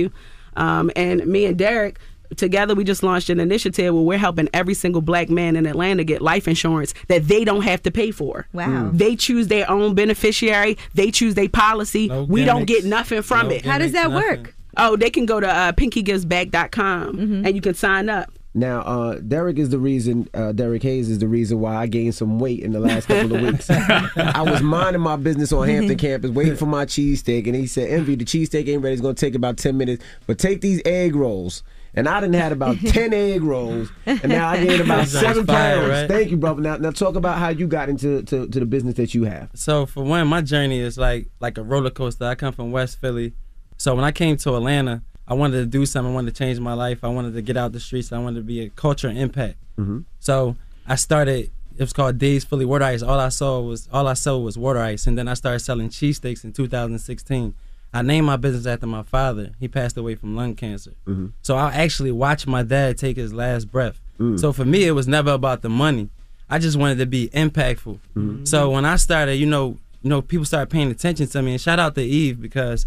Um, and me and Derek. Together, we just launched an initiative where we're helping every single black man in Atlanta get life insurance that they don't have to pay for. Wow. Mm. They choose their own beneficiary. They choose their policy. we don't get nothing from No it. How does that gimmicks, work? Oh, they can go to uh, pinkygivesback.com Mm-hmm. and you can sign up. Now, uh, Derek is the reason. Uh, Derrick Hayes is the reason why I gained some weight in the last couple of weeks. I was minding my business on Hampton campus, waiting for my cheesesteak, and he said, "Envy, the cheesesteak ain't ready. It's gonna take about ten minutes, but take these egg rolls." And I didn't had about ten egg rolls, and now I gained about seven fire, pounds. right? Thank you, brother. Now, now talk about how you got into to, to the business that you have. So for one, my journey is like like a roller coaster. I come from West Philly, so when I came to Atlanta, I wanted to do something. I wanted to change my life. I wanted to get out the streets. I wanted to be a culture impact. Mm-hmm. So I started. It was called Days Fully Water Ice. All I saw was all I sold was water ice, and then I started selling cheesesteaks in 2016. I named my business after my father. He passed away from lung cancer. Mm-hmm. So I actually watched my dad take his last breath. Mm. So for me, it was never about the money. I just wanted to be impactful. Mm-hmm. So when I started, you know, you know, people started paying attention to me. And shout out to Eve because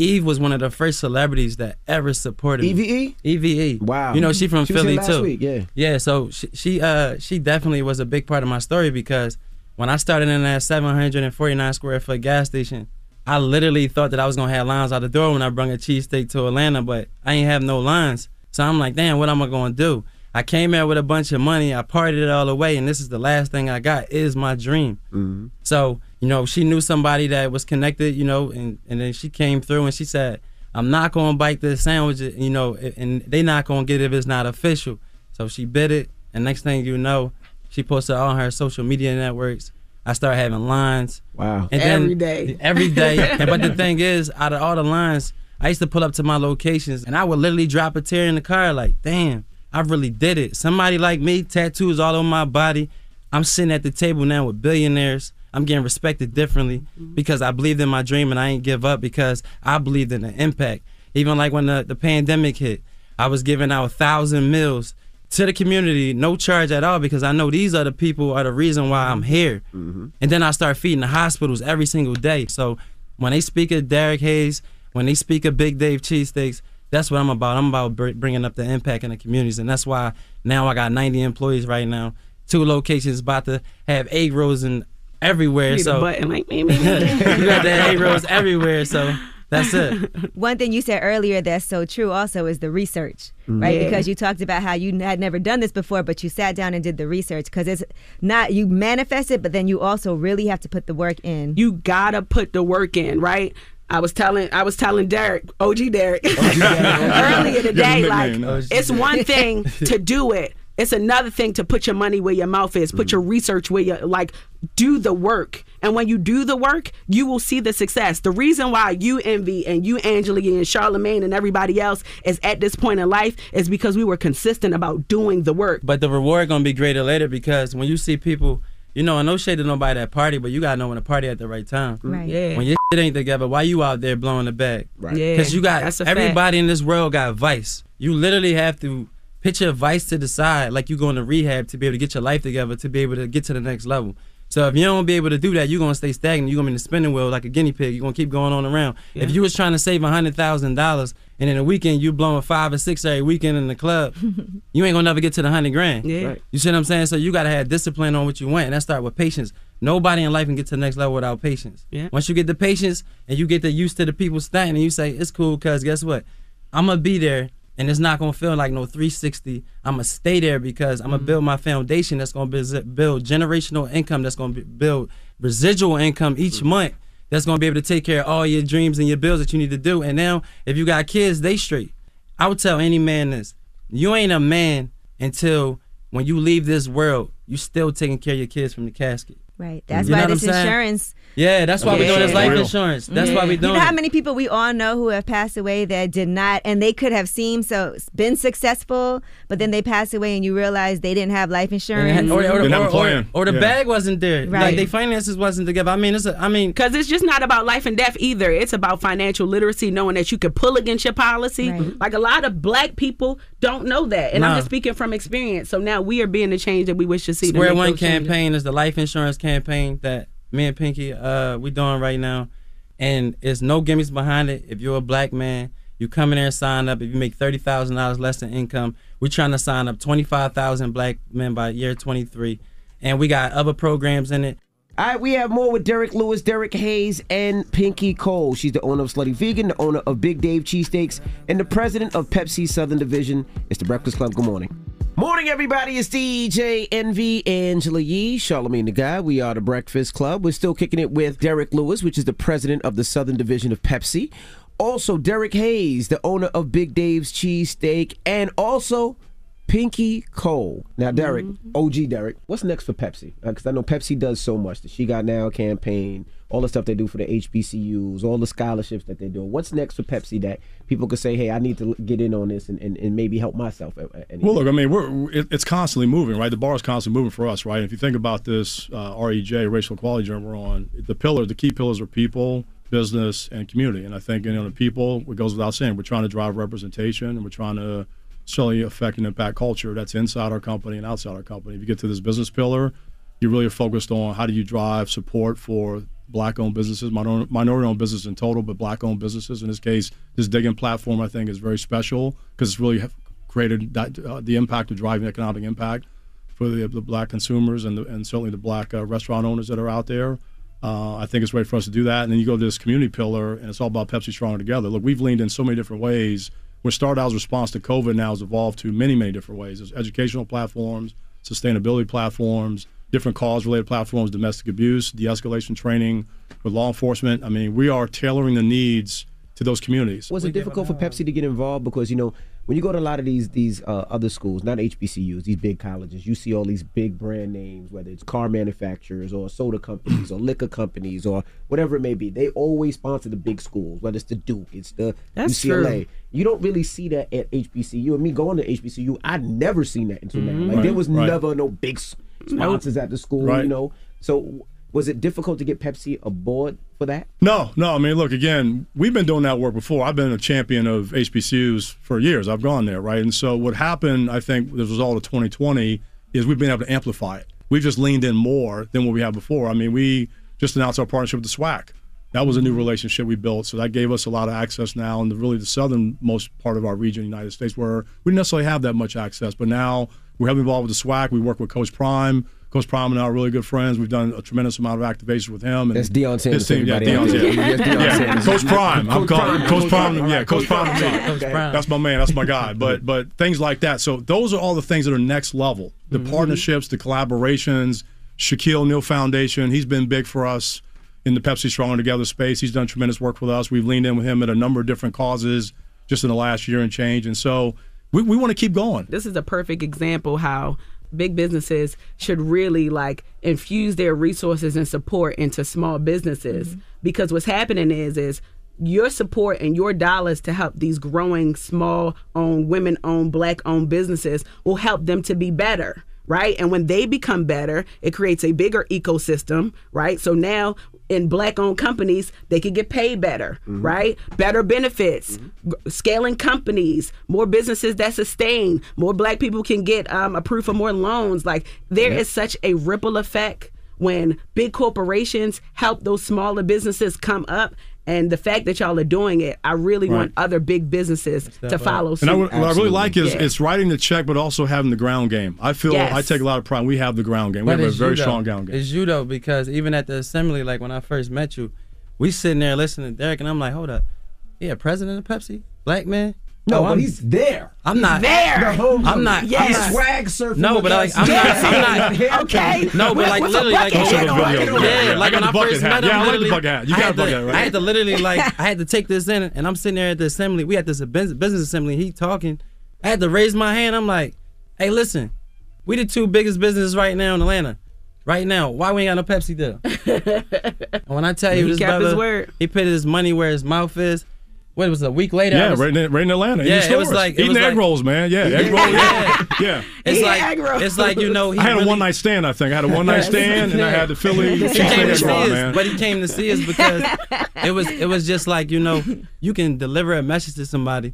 Eve was one of the first celebrities that ever supported me. EVE? EVE. Wow. You know, she from She Philly too. week, yeah. Yeah. So she, she, uh, she definitely was a big part of my story because when I started in that 749 square foot gas station, I literally thought that I was gonna have lines out the door when I brought a cheesesteak to Atlanta, but I ain't have no lines. So I'm like, damn, what am I gonna do? I came here with a bunch of money, I partied it all away, and this is the last thing I got is my dream. Mm-hmm. So, you know, she knew somebody that was connected, you know, and, and then she came through and she said, I'm not gonna bite this sandwich, you know, and they not gonna get it if it's not official. So she bit it, and next thing you know, she posted on her social media networks. I started having lines. Wow. And then Every day. Every day. and, but the thing is, out of all the lines, I used to pull up to my locations and I would literally drop a tear in the car like, damn, I really did it. Somebody like me, tattoos all over my body. I'm sitting at the table now with billionaires. I'm getting respected differently mm-hmm. because I believed in my dream and I ain't give up because I believed in the impact. Even like when the, the pandemic hit, I was giving out a thousand meals to the community, no charge at all, because I know these are the people are the reason why I'm here. Mm-hmm. And then I start feeding the hospitals every single day. So when they speak of Derrick Hayes, when they speak of Big Dave cheesesteaks, that's what I'm about. I'm about bringing up the impact in the communities, and that's why now I got 90 employees right now. Two locations about to have egg rolls and everywhere. Need a so button like me, me, me. you got the egg rolls everywhere. So that's it. One thing you said earlier that's so true also is the research, right? Yeah. Because you talked about how you had never done this before, but you sat down and did the research because it's not, you manifest it, but then you also really have to put the work in. You gotta put the work in, right? I was telling I was telling Derek, OG Derek, earlier today, Good like OG it's one thing to do it. It's another thing to put your money where your mouth is, put your mm-hmm. research where you like do the work. And when you do the work, you will see the success. The reason why you envy and you Angela and Charlamagne and everybody else is at this point in life is because we were consistent about doing the work. But the reward gonna be greater later because when you see people, you know, I no shade to nobody at party, but you gotta know when to party at the right time. Mm-hmm. Right. Yeah. When your shit ain't together, why you out there blowing the bag? Right. Yeah, Because you got that's a fact. everybody in this world got vice. You literally have to put your vice to the side, like you going to rehab to be able to get your life together to be able to get to the next level. So if you don't be able to do that, you're gonna stay stagnant. You're gonna be in the spinning wheel like a guinea pig. You're gonna keep going on around. Yeah. If you was trying to save hundred thousand dollars and in a weekend you blowing five or six every weekend in the club, you ain't gonna never get to the hundred grand. Yeah. Right. You see what I'm saying? So you gotta have discipline on what you want, and that start with patience. Nobody in life can get to the next level without patience. Yeah. Once you get the patience and you get the used to the people stunting, and you say it's cool, cause guess what? I'm gonna be there, and it's not gonna feel like no 360. I'm gonna stay there because I'm gonna mm-hmm. build my foundation. That's gonna build, build generational income. That's gonna be, build residual income each mm-hmm. month. That's gonna be able to take care of all your dreams and your bills that you need to do. And now, if you got kids, they straight. I would tell any man this: you ain't a man until when you leave this world, you still taking care of your kids from the casket. Right. That's You why what I'm this saying? insurance. Yeah, that's why we're doing this life insurance. That's why we You doing know how many people we all know who have passed away that did not, and they could have seemed so been successful, but then they passed away, and you realize they didn't have life insurance. or, or, or, or, or, or the Yeah. bag wasn't there. Right. Like, they finances wasn't together. I mean, it's a, I mean, because it's just not about life and death either. It's about financial literacy, knowing that you could pull against your policy. Mm-hmm. Like a lot of black people don't know that, and I'm just speaking from experience. So now we are being the change that we wish to see. to Square One those changes. campaign is the life insurance campaign that me and Pinky uh we doing right now, and it's no gimmicks behind it. If you're a black man, you come in there and sign up. If you make thirty thousand dollars less than income, we're trying to sign up twenty five thousand black men by year twenty three, and we got other programs in it. All right, we have more with Derek Lewis, Derrick Hayes, and Pinky Cole. She's the owner of Slutty Vegan, the owner of Big Dave Cheesesteaks, and the president of Pepsi Southern Division. It's the Breakfast Club. Good morning. Morning, everybody. It's DJ Envy Angela Yee, Charlamagne the Guy. We are the Breakfast Club. We're still kicking it with Derek Lewis, which is the president of the Southern Division of Pepsi. Also, Derrick Hayes, the owner of Big Dave's Cheesesteak, and also Pinky Cole. Now, Derek, OG Derek, what's next for Pepsi? Because I know Pepsi does so much. The She Got Now campaign, all the stuff they do for the HBCUs, all the scholarships that they do. What's next for Pepsi that people could say, hey, I need to get in on this and, and, and maybe help myself? at- at any- Well, look, I mean, we're it, it's constantly moving, right? The bar is constantly moving for us, right? If you think about this uh, REJ, racial equality journey we're on, the pillar, the key pillars are people, business, and community. And I think, you know, the people, it goes without saying, we're trying to drive representation and we're trying to certainly affect and impact culture that's inside our company and outside our company. If you get to this business pillar, you really are focused on how do you drive support for black-owned businesses, minor- minority-owned businesses in total, but black-owned businesses. In this case, this Dig In platform I think is very special because it's really created that, uh, the impact of driving economic impact for the, the black consumers and, the, and certainly the black uh, restaurant owners that are out there. Uh, I think it's great for us to do that. And then you go to this community pillar, and it's all about Pepsi Stronger Together. Look, we've leaned in so many different ways. Where Stardial's response to COVID now has evolved to many, many different ways. There's educational platforms, sustainability platforms, different cause-related platforms, domestic abuse, de-escalation training with law enforcement. I mean, we are tailoring the needs to those communities. Was it difficult for Pepsi to get involved? Because you know, when you go to a lot of these these uh, other schools, not HBCUs, these big colleges, you see all these big brand names, whether it's car manufacturers or soda companies or liquor companies or whatever it may be. They always sponsor the big schools, whether it's the Duke, it's the That's UCLA. true. You don't really see that at HBCU. And me going to HBCU, I'd never seen that until Mhm. now. Like there was right. never no big sponsors at the school, Right. you know. So was it difficult to get Pepsi aboard for that? No, no. I mean, look again. We've been doing that work before. I've been a champion of HBCUs for years. I've gone there, right? And so what happened, I think, as a result of 2020, is we've been able to amplify it. We've just leaned in more than what we have before. I mean, we just announced our partnership with the SWAC. That was a new relationship we built, so that gave us a lot of access now in the really the southernmost part of our region, United States, where we didn't necessarily have that much access. But now we're heavily involved with the SWAC. We work with Coach Prime. Coach Prime and I are really good friends. We've done a tremendous amount of activation with him. And That's Deion his Sanders, team. Yeah, everybody out Deion's, there. yeah. Yeah, Coach Prime. I'm Coach calling Prime. Coach Coach Prime. Prime. Yeah, Coach Coach Prime. Prime. Coach Prime. That's my man. That's my guy. But but things like that. So those are all the things that are next level. The Mm-hmm. partnerships, the collaborations. Shaquille O'Neal Foundation. He's been big for us in the Pepsi Stronger Together space. He's done tremendous work with us. We've leaned in with him at a number of different causes just in the last year and change. And so we, we want to keep going. This is a perfect example how big businesses should really like infuse their resources and support into small businesses. Mm-hmm. Because what's happening is is your support and your dollars to help these growing small owned women owned black owned businesses will help them to be better right? And when they become better it creates a bigger ecosystem right? So now in black owned companies they could get paid better right? Better benefits g- scaling companies more businesses that sustain more black people can get um, approved for more loans. Like there is Yep. such a ripple effect when big corporations help those smaller businesses come up and the fact that y'all are doing it i really Right. want other big businesses to follow suit And I, what I really like is Yeah. it's writing the check, but also having the ground game. I feel Yes. I take a lot of pride. We have the ground game. We But have a very you, though. strong ground game. It's you though, because even at the assembly, like when I first met you, we sitting there listening to Derek, and I'm like, hold up, yeah, president of Pepsi, black man. No, Oh, but I'm- he's there. I'm He's not there. The whole- I'm not. Yes. I'm not Swag surfing No, but like. I'm Yes. not. I'm not. Okay. No, but like with a literally, like bucket hat on. yeah, I like got when I first hat. met him, Yeah, I like the bucket hat. You I got had a bucket to- hat, right? I had to literally like I had to take this in, and I'm sitting there at the assembly. We had this business assembly. He talking. I had to raise my hand. I'm like, hey, listen, we the two biggest businesses right now in Atlanta. Right now, why we ain't got no Pepsi deal? when I tell you He this kept brother, his word. he put his money where his mouth is. What was it, a week later? Yeah, was- right in, right in Atlanta. Yeah, in it was like it eating was egg like- rolls, man. Yeah, egg rolls. Yeah, yeah. It's like it's like you know. He I had really, a one night stand. I think I had a one night stand, and I had the Philly cheesesteak egg roll, man. but he came to see us because it was it was just like you know you can deliver a message to somebody,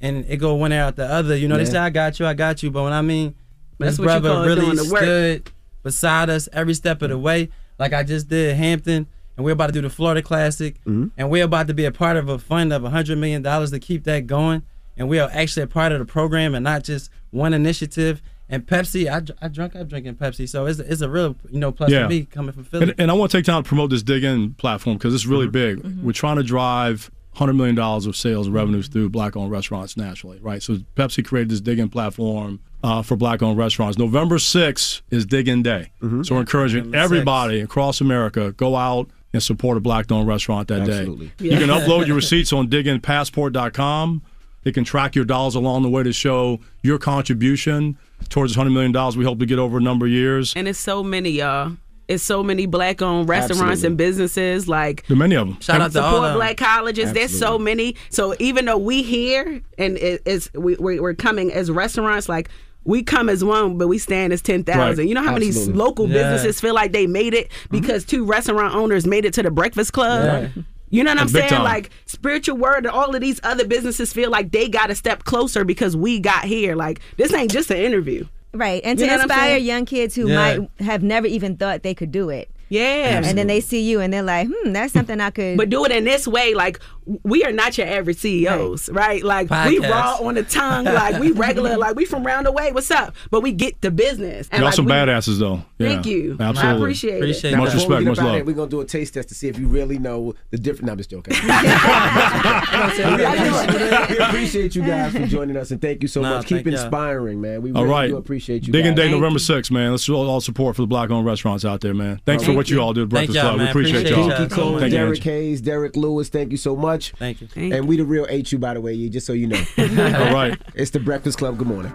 and it go one ear out the other. You know they say I got you, I got you, but when I mean That's this what you brother call really doing the work. stood beside us every step of the way, like I just did Hampton, and we're about to do the Florida Classic, Mm-hmm. and we're about to be a part of a fund of hundred million dollars to keep that going, and we are actually a part of the program and not just one initiative. And Pepsi, I, dr- I drunk up drinking Pepsi, so it's, it's a real you know plus Yeah. for me coming from Philly. And, and I want to take time to promote this Dig In platform because it's really big. We're trying to drive $100 million of sales and revenues through black owned restaurants nationally, right? So Pepsi created this Dig In platform uh, for black owned restaurants. November 6th is Dig In Day. So we're encouraging November everybody across America go out and support a black owned restaurant that Absolutely. day. You can upload your receipts on diginpassport.com. It can track your dollars along the way to show your contribution towards $100 million we hope to get over a number of years. And it's so many, y'all. It's so many black owned restaurants Absolutely. and businesses. Like There are many of them. Shout out to all support of 'em. black colleges. There's so many. So even though we here and it, it's we, we we're coming as restaurants, like we come as one, but we stand as ten thousand. Right. You know how many local Yeah. businesses feel like they made it because two restaurant owners made it to the Breakfast Club. Yeah. You know what I'm saying? time. Like spiritual word and all of these other businesses feel like they got a step closer because we got here. Like this ain't just an interview. Right, and to You know inspire young kids who Yeah. might have never even thought they could do it. Yeah. And then they see you and they're like, hmm, that's something I could. But do it in this way, like we are not your average CEOs, right? Like we raw on the tongue, like we regular, like we from round the way. What's up? But we get the business. Y'all like, some we- badasses, though. Yeah. Thank you. I Absolutely. appreciate it. Appreciate Now, Much we respect, get much up outta here, love. We're gonna do a taste test to see if you really know the difference. No, I'm just joking. we, appreciate, you guys for joining us and thank you so Nah, much. Keep thank y'all. inspiring, man. We All really right. do appreciate you. Dig In guys. Day, November 6th, man. Let's all, all support for the black owned restaurants out there, man. Thanks for Thank what you you. all do at Thank Breakfast y'all, Club. We appreciate Appreciate y'all. y'all. Cole, Thank you, Derrick Hayes, Derek Lewis, thank you so much. Thank you. and we the real H.U. by the way, Yee, just so you know. All right. It's the Breakfast Club. Good morning.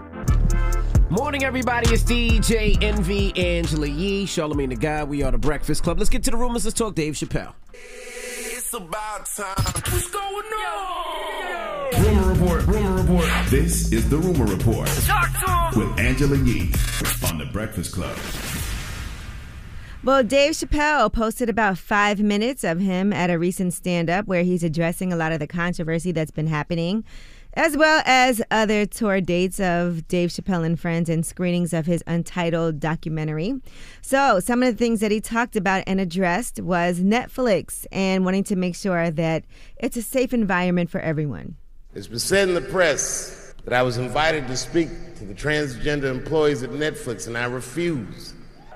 Morning, everybody. It's DJ Envy Angela Yee, Charlamagne the Guy. We are the Breakfast Club. Let's get to the rumors. Let's talk Dave Chappelle. It's about time. What's going on? Rumor report. Rumor report. This is the rumor report Talk to him. with Angela Yee on the Breakfast Club. Well, Dave Chappelle posted about five minutes of him at a recent stand up where he's addressing a lot of the controversy that's been happening, as well as other tour dates of Dave Chappelle and Friends and screenings of his untitled documentary. So, some of the things that he talked about and addressed was Netflix and wanting to make sure that it's a safe environment for everyone. It's been said in the press that I was invited to speak to the transgender employees at Netflix, and I refuse.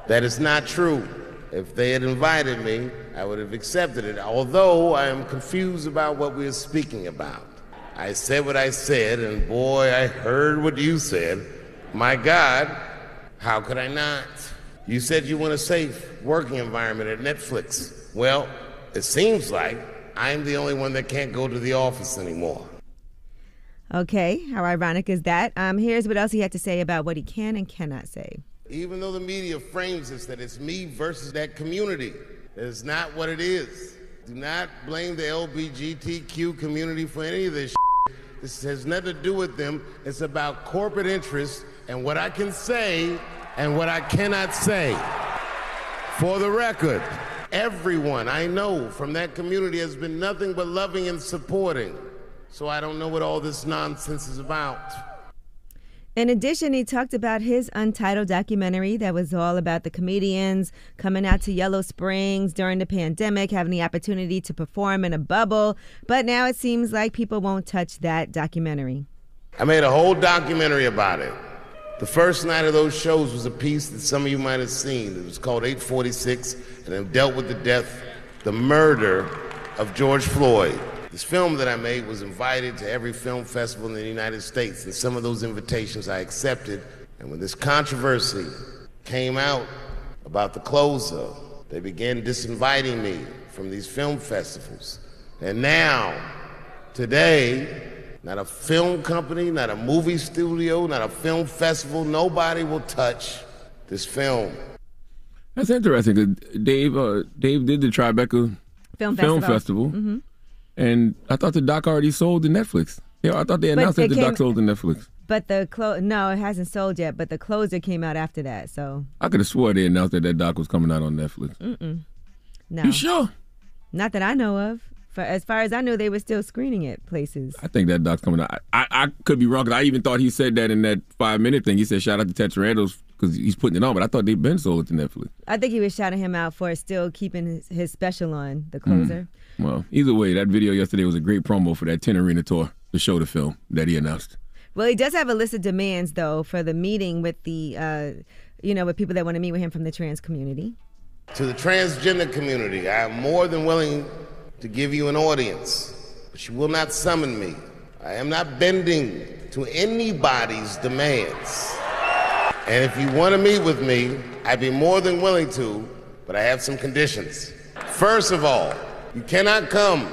That is not true. If they had invited me, I would have accepted it, although I am confused about what we are speaking about. I said what I said, and boy, I heard what you said. My God, how could I not? You said you want a safe working environment at Netflix. Well, it seems like I'm the only one that can't go to the office anymore. Okay, how ironic is that? Um, here's what else he had to say about what he can and cannot say. Even though the media frames this that it's me versus that community, is not what it is. Do not blame the LBGTQ community for any of this. This has nothing to do with them. It's about corporate interests and what I can say and what I cannot say. For the record, everyone I know from that community has been nothing but loving and supporting. So I don't know what all this nonsense is about. In addition, he talked about his untitled documentary that was all about the comedians coming out to Yellow Springs during the pandemic, having the opportunity to perform in a bubble. But now it seems like people won't touch that documentary. I made a whole documentary about it. The first night of those shows was a piece that some of you might have seen. It was called 846, and it dealt with the death, the murder of George Floyd. This film that I made was invited to every film festival in the United States, and some of those invitations I accepted. And when this controversy came out about the closer, they began disinviting me from these film festivals. And now, today, not a film company, not a movie studio, not a film festival, nobody will touch this film. That's interesting. 'cause Dave, uh, Dave did the Tribeca Film Film Festival. Festival, Mhm. And I thought the doc already sold to Netflix. Yeah, I thought they announced that the came- doc sold to Netflix. But the clo no, it hasn't sold yet. But the closer came out after that. So I could have swore they announced that that doc was coming out on Netflix. mm-mm. no. You sure? Not that I know of. For as far as I know, they were still screening it places. I think that doc's coming out. I, I, I could be wrong because I even thought he said that in that five minute thing. He said shout out to Ted Sarandos because he's putting it on, but I thought they'd been sold to Netflix. I think he was shouting him out for still keeping his, his special on the closer. Mm. Well, either way, that video yesterday was a great promo for that 10 Arena tour to show the film that he announced. Well, he does have a list of demands though for the meeting with the, uh, you know, with people that want to meet with him from the trans community. To the transgender community, I am more than willing to give you an audience, but you will not summon me. I am not bending to anybody's demands. And if you want to meet with me, I'd be more than willing to, but I have some conditions. First of all, you cannot come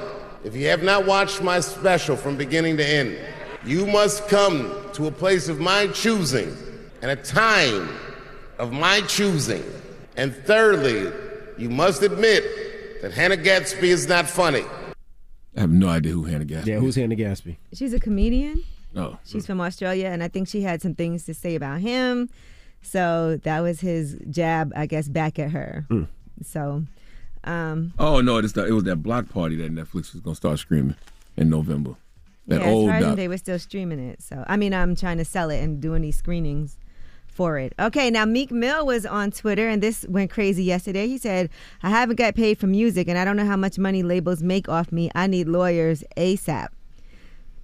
if you have not watched my special from beginning to end. You must come to a place of my choosing and a time of my choosing. And thirdly, you must admit that Hannah Gadsby is not funny. I have no idea who Hannah Gadsby Yeah, who's Hannah Gadsby? She's a comedian. Oh. She's from Australia, and I think she had some things to say about him. So that was his jab, I guess, back at her. Mm. So, um, Oh, no, it's the, it was that block party that Netflix was going to start streaming in November. That yeah, old as they were still streaming it. So, I mean, I'm trying to sell it and doing these screenings for it. Okay, now Meek Mill was on Twitter, and this went crazy yesterday. He said, "I haven't got paid for music, and I don't know how much money labels make off me. I need lawyers ASAP."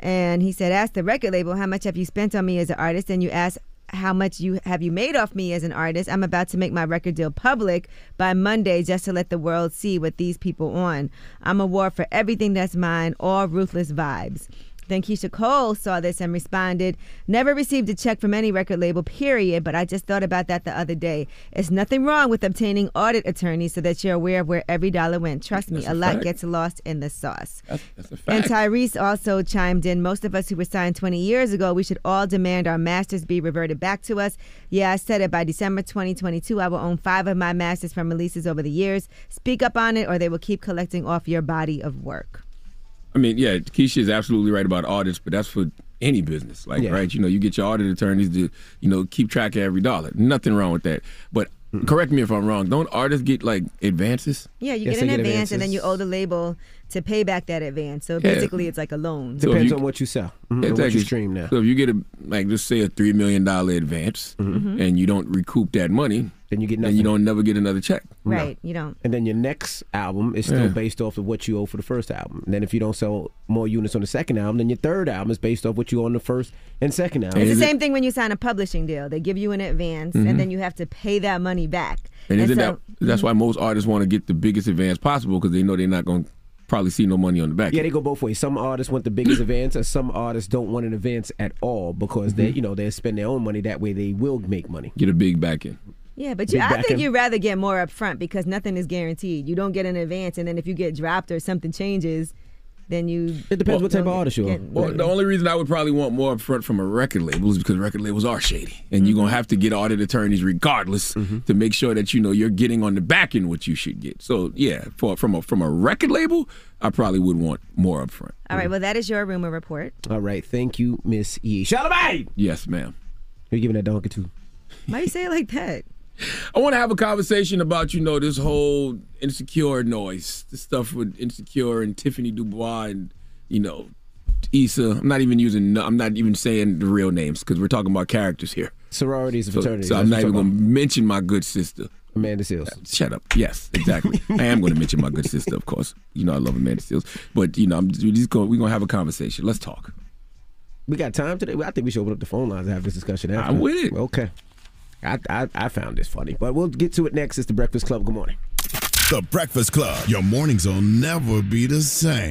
And he said, "Ask the record label how much have you spent on me as an artist, and you ask." How much you have you made off me as an artist? I'm about to make my record deal public by Monday just to let the world see what these people on. I'm a war for everything that's mine, all ruthless vibes. Then Keyshia Cole saw this and responded, Never received a check from any record label, period, but I just thought about that the other day. It's nothing wrong with obtaining audit attorneys so that you're aware of where every dollar went. Trust me, a a lot fact. gets lost in the sauce. That's, that's a And. Tyrese also chimed in most of us who were signed 20 years ago, we should all demand our masters be reverted back to us. Yeah, I said it by December 2022, I will own five of my masters from releases over the years. Speak up on it, or they will keep collecting off your body of work. I mean, yeah, Keyshia is absolutely right about audits, but that's for any business. Like, Yeah. right? You know, you get your audit attorneys to, you know, keep track of every dollar. Nothing wrong with that. But correct me if I'm wrong. Don't artists get like advances? Yeah, you Yes, get an they get advance and then you owe the label to pay back that advance. So Yeah. basically, it's like a loan. So Depends you- on what you sell mhm, and Exactly. what you stream now. So if you get a like just say a three million dollar advance Mhm. and you don't recoup that money, then you get then nothing. you don't never get another check. Right, you don't. And then your next album is still Yeah. based off of what you owe for the first album. And then if you don't sell more units on the second album, then your third album is based off what you owe on the first and second album. It's the same thing when you sign a publishing deal. They give you an advance Mhm. and then you have to pay that money back. And, isn't so- that that's why most artists want to get the biggest advance possible because they know they're not going to probably see no money on the back. Yeah, they go both ways. Some artists want the biggest advance, and some artists don't want an advance at all because they, Mhm. you know, they spend their own money. That way, they will make money. Get a big back end. Yeah, but you, I think you'd rather get more up front because nothing is guaranteed. You don't get an advance, and then if you get dropped or something changes, then you. It depends what type of artist you are. Well, the only reason I would probably want more upfront from a record label is because record labels are shady, and you're Mm-hmm. gonna have to get audit attorneys regardless to make sure that you know you're getting on the back end what you should get. So yeah, for from a from a record label, I probably would want more upfront. All right, well, that is your rumor report. All right, thank you, Miss E. Charlamagne! Yes, ma'am. Who you giving that donkey to? Why you say it like that? I want to have a conversation about you know this whole insecure noise, the stuff with insecure and Tiffany Dubois and you know Issa. I'm not even using. I'm not even saying the real names because we're talking about characters here. Sororities and So, fraternities. so that's I'm not even going to mention my good sister. Amanda Seales. Uh, shut up. Yes, exactly. I am going to mention my good sister, of course. You know I love Amanda Seales, but you know I'm just, we're just going. We're going to have a conversation. Let's talk. We got time today. I think we should open up the phone lines and have this discussion after. I'm with it. Okay. I, I I found this funny, but we'll get to it next. It's the Breakfast Club. Good morning. The Breakfast Club. Your mornings will never be the same.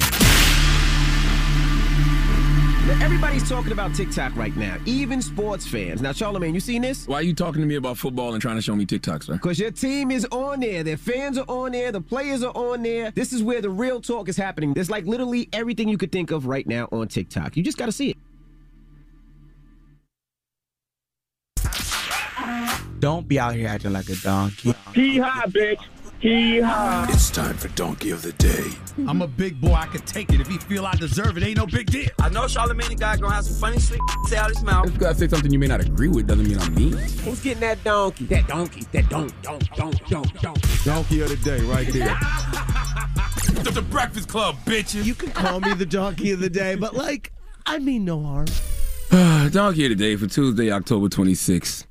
Everybody's talking about TikTok right now, even sports fans. Now, Charlamagne, you seen this? Why are you talking to me about football and trying to show me TikTok, sir? Because your team is on there. Their fans are on there. The players are on there. This is where the real talk is happening. There's like literally everything you could think of right now on TikTok. You just got to see it. Don't be out here acting like a donkey. Hee haw, bitch. Hee haw. It's time for Donkey of the Day. I'm a big boy. I can take it. If he feel I deserve it, ain't no big deal. I know Charlamagne guy gonna have some funny sweet say out his mouth. If you gotta say something you may not agree with, doesn't mean I'm mean. Who's getting that donkey? That donkey. That donk, donk, donk, donk, donk. Donkey of the day, right there. The, the Breakfast Club, bitches. You can call me the donkey of the day, but like, I mean no harm. Donkey of the day for Tuesday, October 26th.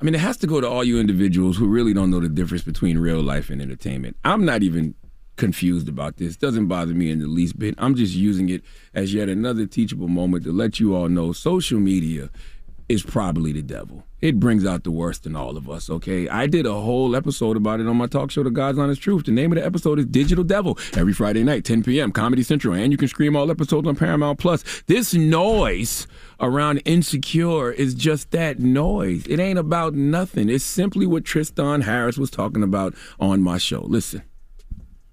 I mean, it has to go to all you individuals who really don't know the difference between real life and entertainment. I'm not even confused about this. Doesn't bother me in the least bit. I'm just using it as yet another teachable moment to let you all know social media is probably the devil. It brings out the worst in all of us, okay? I did a whole episode about it on my talk show, The God's Honest Truth. The name of the episode is Digital Devil. Every Friday night, 10 p.m., Comedy Central. And you can stream all episodes on Paramount Plus. This noise around Insecure is just that noise. It ain't about nothing. It's simply what Tristan Harris was talking about on my show. Listen.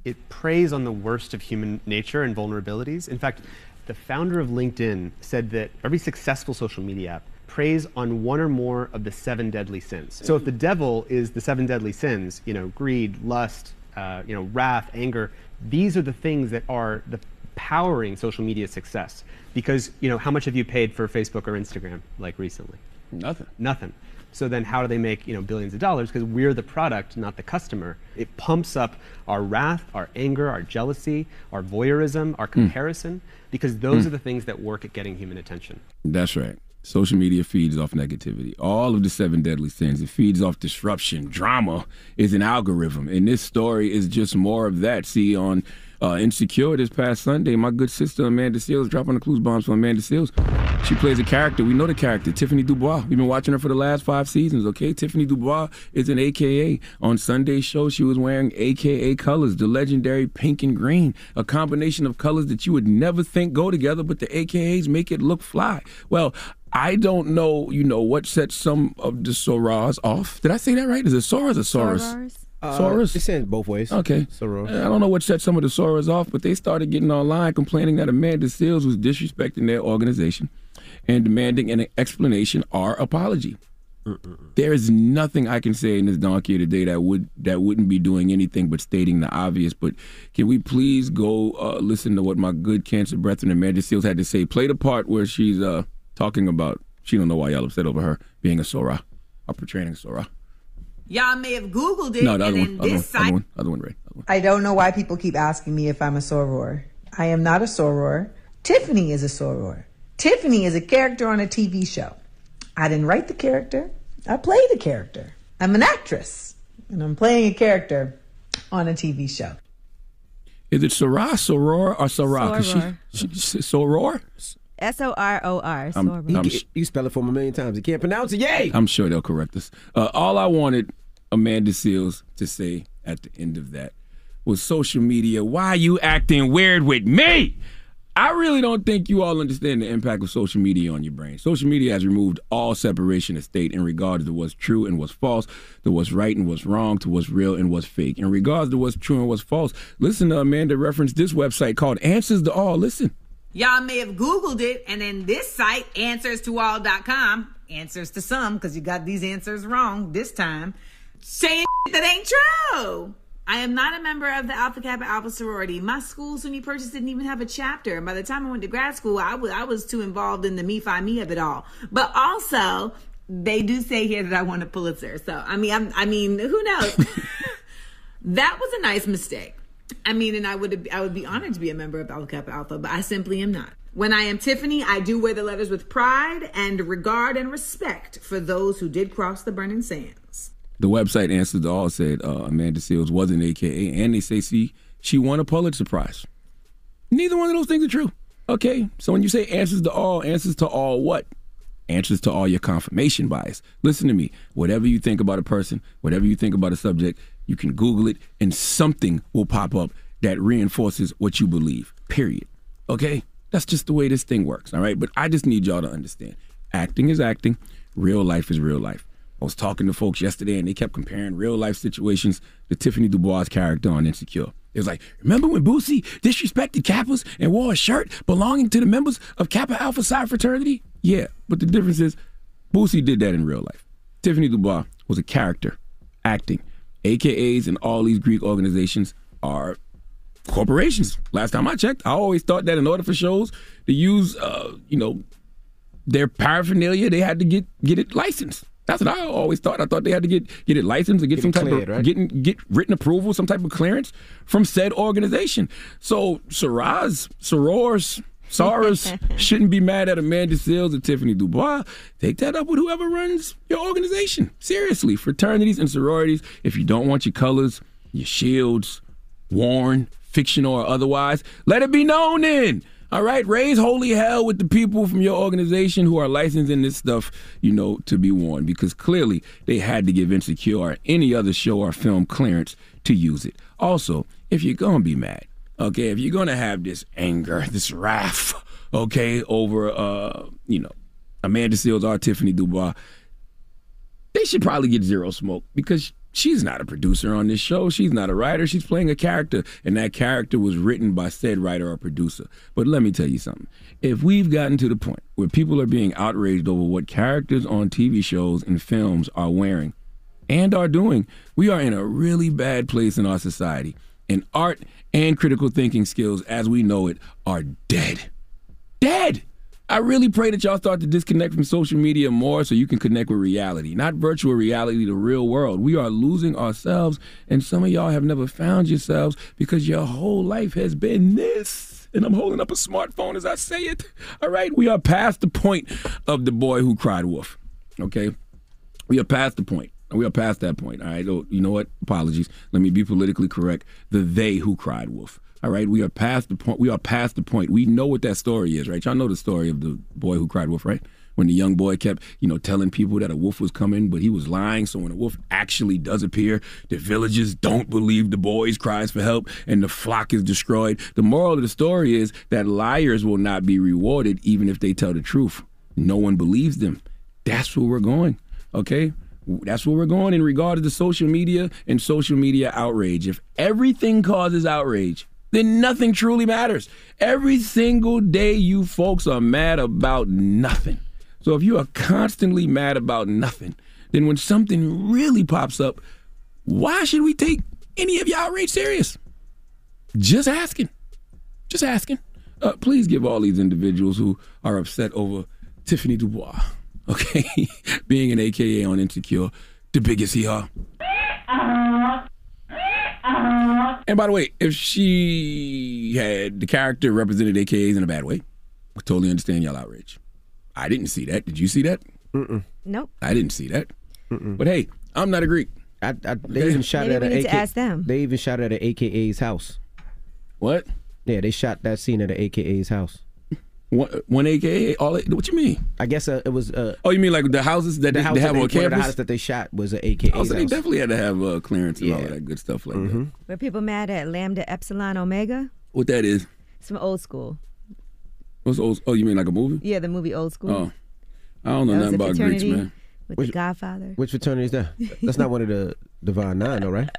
It preys on the worst of human nature and vulnerabilities. In fact, the founder of LinkedIn said that every successful social media app preys on one or more of the seven deadly sins. So if the devil is the seven deadly sins, you know, greed, lust, uh, you know, wrath, anger, these are the things that are the powering social media success. Because, you know, how much have you paid for Facebook or Instagram like recently? Nothing. Nothing. So then how do they make, you know, billions of dollars? Because we're the product, not the customer. It pumps up our wrath, our anger, our jealousy, our voyeurism, our comparison, because those Mm. are the things that work at getting human attention. That's right. Social media feeds off negativity. All of the seven deadly sins. It feeds off disruption. Drama is an algorithm. And this story is just more of that. See, on uh, Insecure this past Sunday, my good sister Amanda Seales dropping the clues bombs for Amanda Seales. She plays a character. We know the character, Tiffany Dubois. We've been watching her for the last five seasons, okay? Tiffany Dubois is an AKA. On Sunday's show, she was wearing AKA colors, the legendary pink and green, a combination of colors that you would never think go together, but the AKAs make it look fly. Well, I don't know, you know, what sets some of the Soras off. Did I say that right? Is it Soras or Soros? Uh, Soros? It's in both ways. Okay. Soros. I don't know what set some of the Soras off, but they started getting online complaining that Amanda Seales was disrespecting their organization and demanding an explanation or apology. There is nothing I can say in this donkey today that would that wouldn't be doing anything but stating the obvious. But can we please go uh, listen to what my good cancer brethren Amanda Seales had to say? Play the part where she's uh, talking about she don't know why y'all upset over her being a Sora or portraying a Sora. Y'all may have Googled it, No, the other and one, other one, this other one, other one, Ray. I don't know why people keep asking me if I'm a soror. I am not a soror. Tiffany is a soror. Tiffany is a character on a TV show. I didn't write the character. I played the character. I'm an actress, and I'm playing a character on a TV show. Is it Soror, Soror, or Soror? 'Cause Soror. She, she, Soror? S O R O R. I'm- Soror. You, you spell it for him a million times. You can't pronounce it. Yay! I'm sure they'll correct us. Uh, all I wanted Amanda Seales to say at the end of that was social media. Why are you acting weird with me? I really don't think you all understand the impact of social media on your brain. Social media has removed all separation of state in regards to what's true and what's false, to what's right and what's wrong, to what's real and what's fake. In regards to what's true and what's false, listen to Amanda reference this website called Answers to All. Listen. Y'all may have Googled it, and then this site, answerstoall.com, answers to some, because you got these answers wrong this time, saying that ain't true. I am not a member of the Alpha Kappa Alpha sorority. My school, SUNY Purchase, didn't even have a chapter. And by the time I went to grad school, I was, I was too involved in the me fi me of it all. But also, they do say here that I won a Pulitzer. So I mean, I'm, I mean, who knows? that was a nice mistake. I mean, and I would I would be honored to be a member of Alpha Kappa Alpha, but I simply am not. When I am Tiffany, I do wear the letters with pride and regard and respect for those who did cross the burning sands. The website Answers to All said uh, Amanda Seales was an AKA, and they say she she won a Pulitzer Prize. Neither one of those things are true. Okay, so when you say answers to all, answers to all what? Answers to all your confirmation bias. Listen to me. Whatever you think about a person, whatever you think about a subject, you can Google it, and something will pop up that reinforces what you believe. Period. Okay, that's just the way this thing works. All right, but I just need y'all to understand. Acting is acting. Real life is real life. I was talking to folks yesterday and they kept comparing real life situations to Tiffany Dubois' character on Insecure. It was like, remember when Boosie disrespected Kappas and wore a shirt belonging to the members of Kappa Alpha Psi fraternity? Yeah, but the difference is Boosie did that in real life. Tiffany Dubois was a character, acting. AKAs and all these Greek organizations are corporations. Last time I checked, I always thought that in order for shows to use, uh, you know, their paraphernalia, they had to get get it licensed. That's what I always thought. I thought they had to get get it licensed or get, Get some type cleared, of right? getting get written approval, some type of clearance from said organization. So Saraz, Sorors, Saras shouldn't be mad at Amanda Seales or Tiffany Dubois. Take that up with whoever runs your organization. Seriously, fraternities and sororities. If you don't want your colors, your shields worn, fictional or otherwise, let it be known then. All right, raise holy hell with the people from your organization who are licensing this stuff, you know, to be worn because clearly they had to give Insecure or any other show or film clearance to use it. Also, if you're going to be mad, okay, if you're to have this anger, this wrath, okay, over, uh, you know, Amanda Seales or Tiffany Dubois, they should probably get zero smoke because she's not a producer on this show. She's not a writer. She's playing a character, and that character was written by said writer or producer. But let me tell you something. If we've gotten to the point where people are being outraged over what characters on TV shows and films are wearing and are doing, we are in a really bad place in our society. And art and critical thinking skills, as we know it, are dead. Dead. I really pray that y'all start to disconnect from social media more so you can connect with reality, not virtual reality, the real world. We are losing ourselves, and some of y'all have never found yourselves because your whole life has been this. And I'm holding up a smartphone as I say it. All right, we are past the point of the boy who cried wolf. Okay, we are past the point. We are past that point. All right. Oh, you know what? Apologies. Let me be politically correct. The they who cried wolf. All right. We are past the point. We are past the point. We know what that story is, right? Y'all know the story of the boy who cried wolf, right? When the young boy kept, you know, telling people that a wolf was coming, but he was lying. So when a wolf actually does appear, the villagers don't believe the boy's cries for help and the flock is destroyed. The moral of the story is that liars will not be rewarded even if they tell the truth. No one believes them. That's where we're going. Okay? That's where we're going in regard to the social media and social media outrage. If everything causes outrage, then nothing truly matters. Every single day, you folks are mad about nothing. So if you are constantly mad about nothing, then when something really pops up, why should we take any of your outrage serious? Just asking. Just asking. Uh, please give all these individuals who are upset over Tiffany Dubois, okay, being an AKA on Insecure, the biggest hee haw. And by the way, if she had the character represented AKAs in a bad way, I totally understand y'all outrage. I didn't see that. Did you see that? Mm-mm. Nope. I didn't see that. But hey, I'm not a Greek. I, I, they even shot Maybe at we an need AK. to ask them. They even shot at an AKA's house. What? Yeah, they shot that scene at an AKA's house. One, one AKA? All what you mean? I guess uh, it was. Uh, Oh, you mean like the houses that the they, house they have they, on one of the campus? houses that they shot was an AKA's Oh, so they house. definitely had to have uh, clearance and all Yeah. of that good stuff like Mhm. that. Were people mad at Lambda Epsilon Omega? What that is? Some old school. What's old? Oh, you mean like a movie? Yeah, the movie Old School. Oh, I don't know That was nothing about Greeks, fraternity man. With Which- the Godfather. Which fraternity is that? That's not one of the Divine Nine, though, right?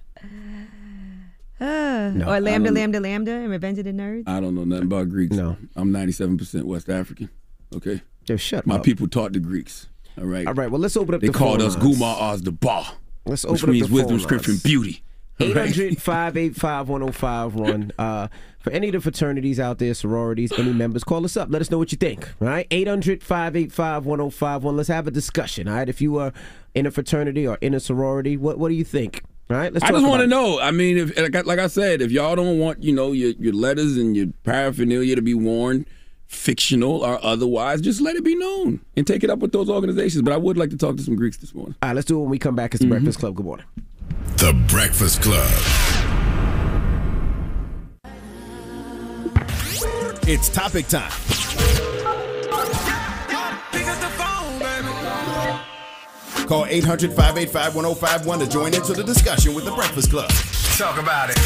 No, or Lambda, Lambda, Lambda, and Revenge of the Nerds. I don't know nothing about Greeks. No. I'm 97% West African. Okay. Just shut up. My up. people taught the Greeks. All right. All right, well, let's open up They the called us. Guma Oz the Ba. Let's which open up means the wisdom, phone strength, lines. and beauty. All right? 800 585 1051. Uh, For any of the fraternities out there, sororities, any members, call us up. Let us know what you think. All right? 800 585 1051. Let's have a discussion. All right? If you are in a fraternity or in a sorority, what, what do you think? All right? Let's I just want to know. I mean, if like I, like I said, if y'all don't want you know your your letters and your paraphernalia to be worn, fictional or otherwise, just let it be known and take it up with those organizations. But I would like to talk to some Greeks this morning. All right, let's do it when we come back. It's the mm-hmm. Breakfast Club. Good morning. The Breakfast Club. It's topic time. Call 800 585 1051 to join into the discussion with the Breakfast Club. Talk about it.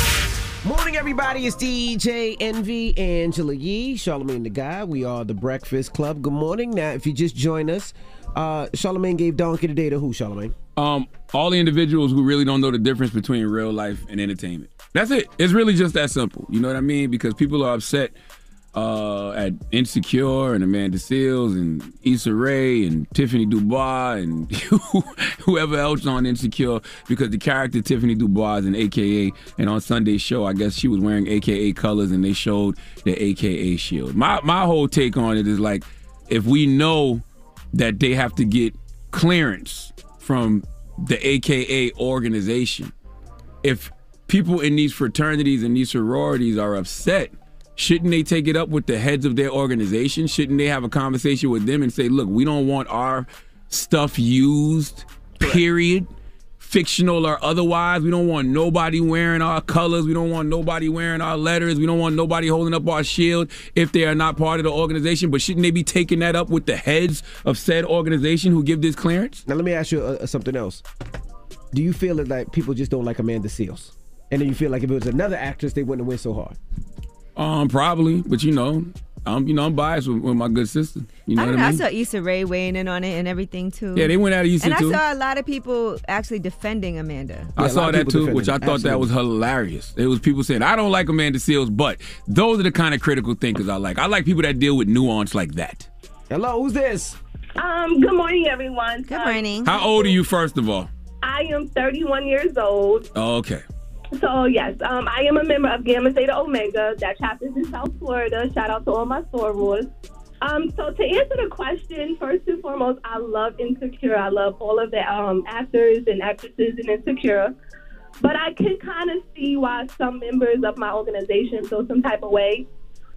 Morning, everybody. It's DJ Envy, Angela Yee, Charlamagne tha God. We are the Breakfast Club. Good morning. Now, if you just join us, uh, Charlamagne gave Donkey today to who, Charlamagne? Um, all the individuals who really don't know the difference between real life and entertainment. That's it. It's really just that simple. You know what I mean? Because people are upset uh, at Insecure and Amanda Seales and Issa Rae and Tiffany Dubois and whoever else on Insecure because the character Tiffany Dubois is an AKA and on Sunday's show I guess she was wearing AKA colors and they showed the AKA shield. My my whole take on it is like if we know that they have to get clearance from the AKA organization, if people in these fraternities and these sororities are upset, shouldn't they take it up with the heads of their organization? Shouldn't they have a conversation with them and say, look, we don't want our stuff used, period? Fictional or otherwise. We don't want nobody wearing our colors. We don't want nobody wearing our letters. We don't want nobody holding up our shield if they are not part of the organization. But shouldn't they be taking that up with the heads of said organization who give this clearance? Now let me ask you uh, something else. Do you feel that like people just don't like Amanda Seales, and then you feel like if it was another actress, they wouldn't have went so hard? Um, probably, but you know, I'm you know I'm biased with, with my good sister. You know I what don't know. I I saw Issa Rae weighing in on it and everything too. Yeah, they went at Issa and too. And I saw a lot of people actually defending Amanda. I saw that too, which I thought that was hilarious. It was people saying, I don't like Amanda Seales, but those are the kind of critical thinkers I like. I like people that deal with nuance like that. Hello, who's this? Um, good morning, everyone. Good morning. How old are you, first of all? I am 31 years old. Oh, okay. So, yes, um, I am a member of Gamma Theta Omega. That chapter's in South Florida. Shout out to all my sorors. Um, so, to answer the question, first and foremost, I love Insecure. I love all of the um, actors and actresses in Insecure. But I can kind of see why some members of my organization feel some type of way.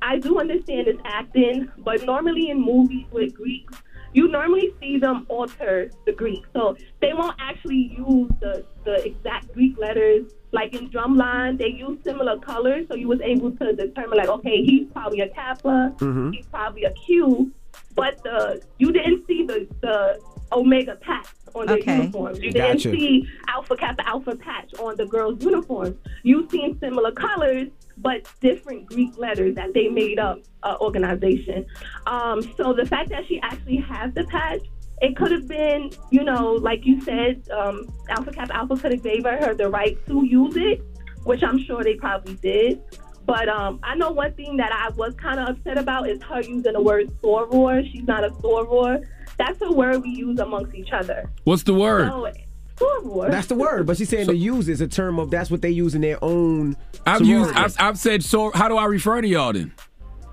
I do understand it's acting, but normally in movies with Greeks, you normally see them alter the Greek. So they won't actually use the, the exact Greek letters. Like in Drumline, they use similar colors, so you was able to determine like, okay, he's probably a Kappa, Mhm. he's probably a Q, but the you didn't see the the Omega patch on their Okay. uniforms. You didn't Gotcha. see Alpha Kappa Alpha patch on the girls' uniforms. You've seen similar colors, but different Greek letters that they made up uh, organization. Um, so the fact that she actually has the patch, it could have been, you know, like you said, um, Alpha Kappa Alpha could have gave her the right to use it, which I'm sure they probably did. But um, I know one thing that I was kind of upset about is her using the word soror. She's not a soror. That's a word we use amongst each other. What's the word? So, soror. That's the word, but she's saying to use is a term of that's what they use in their own. I've used. I've, I've said, so how do I refer to y'all then?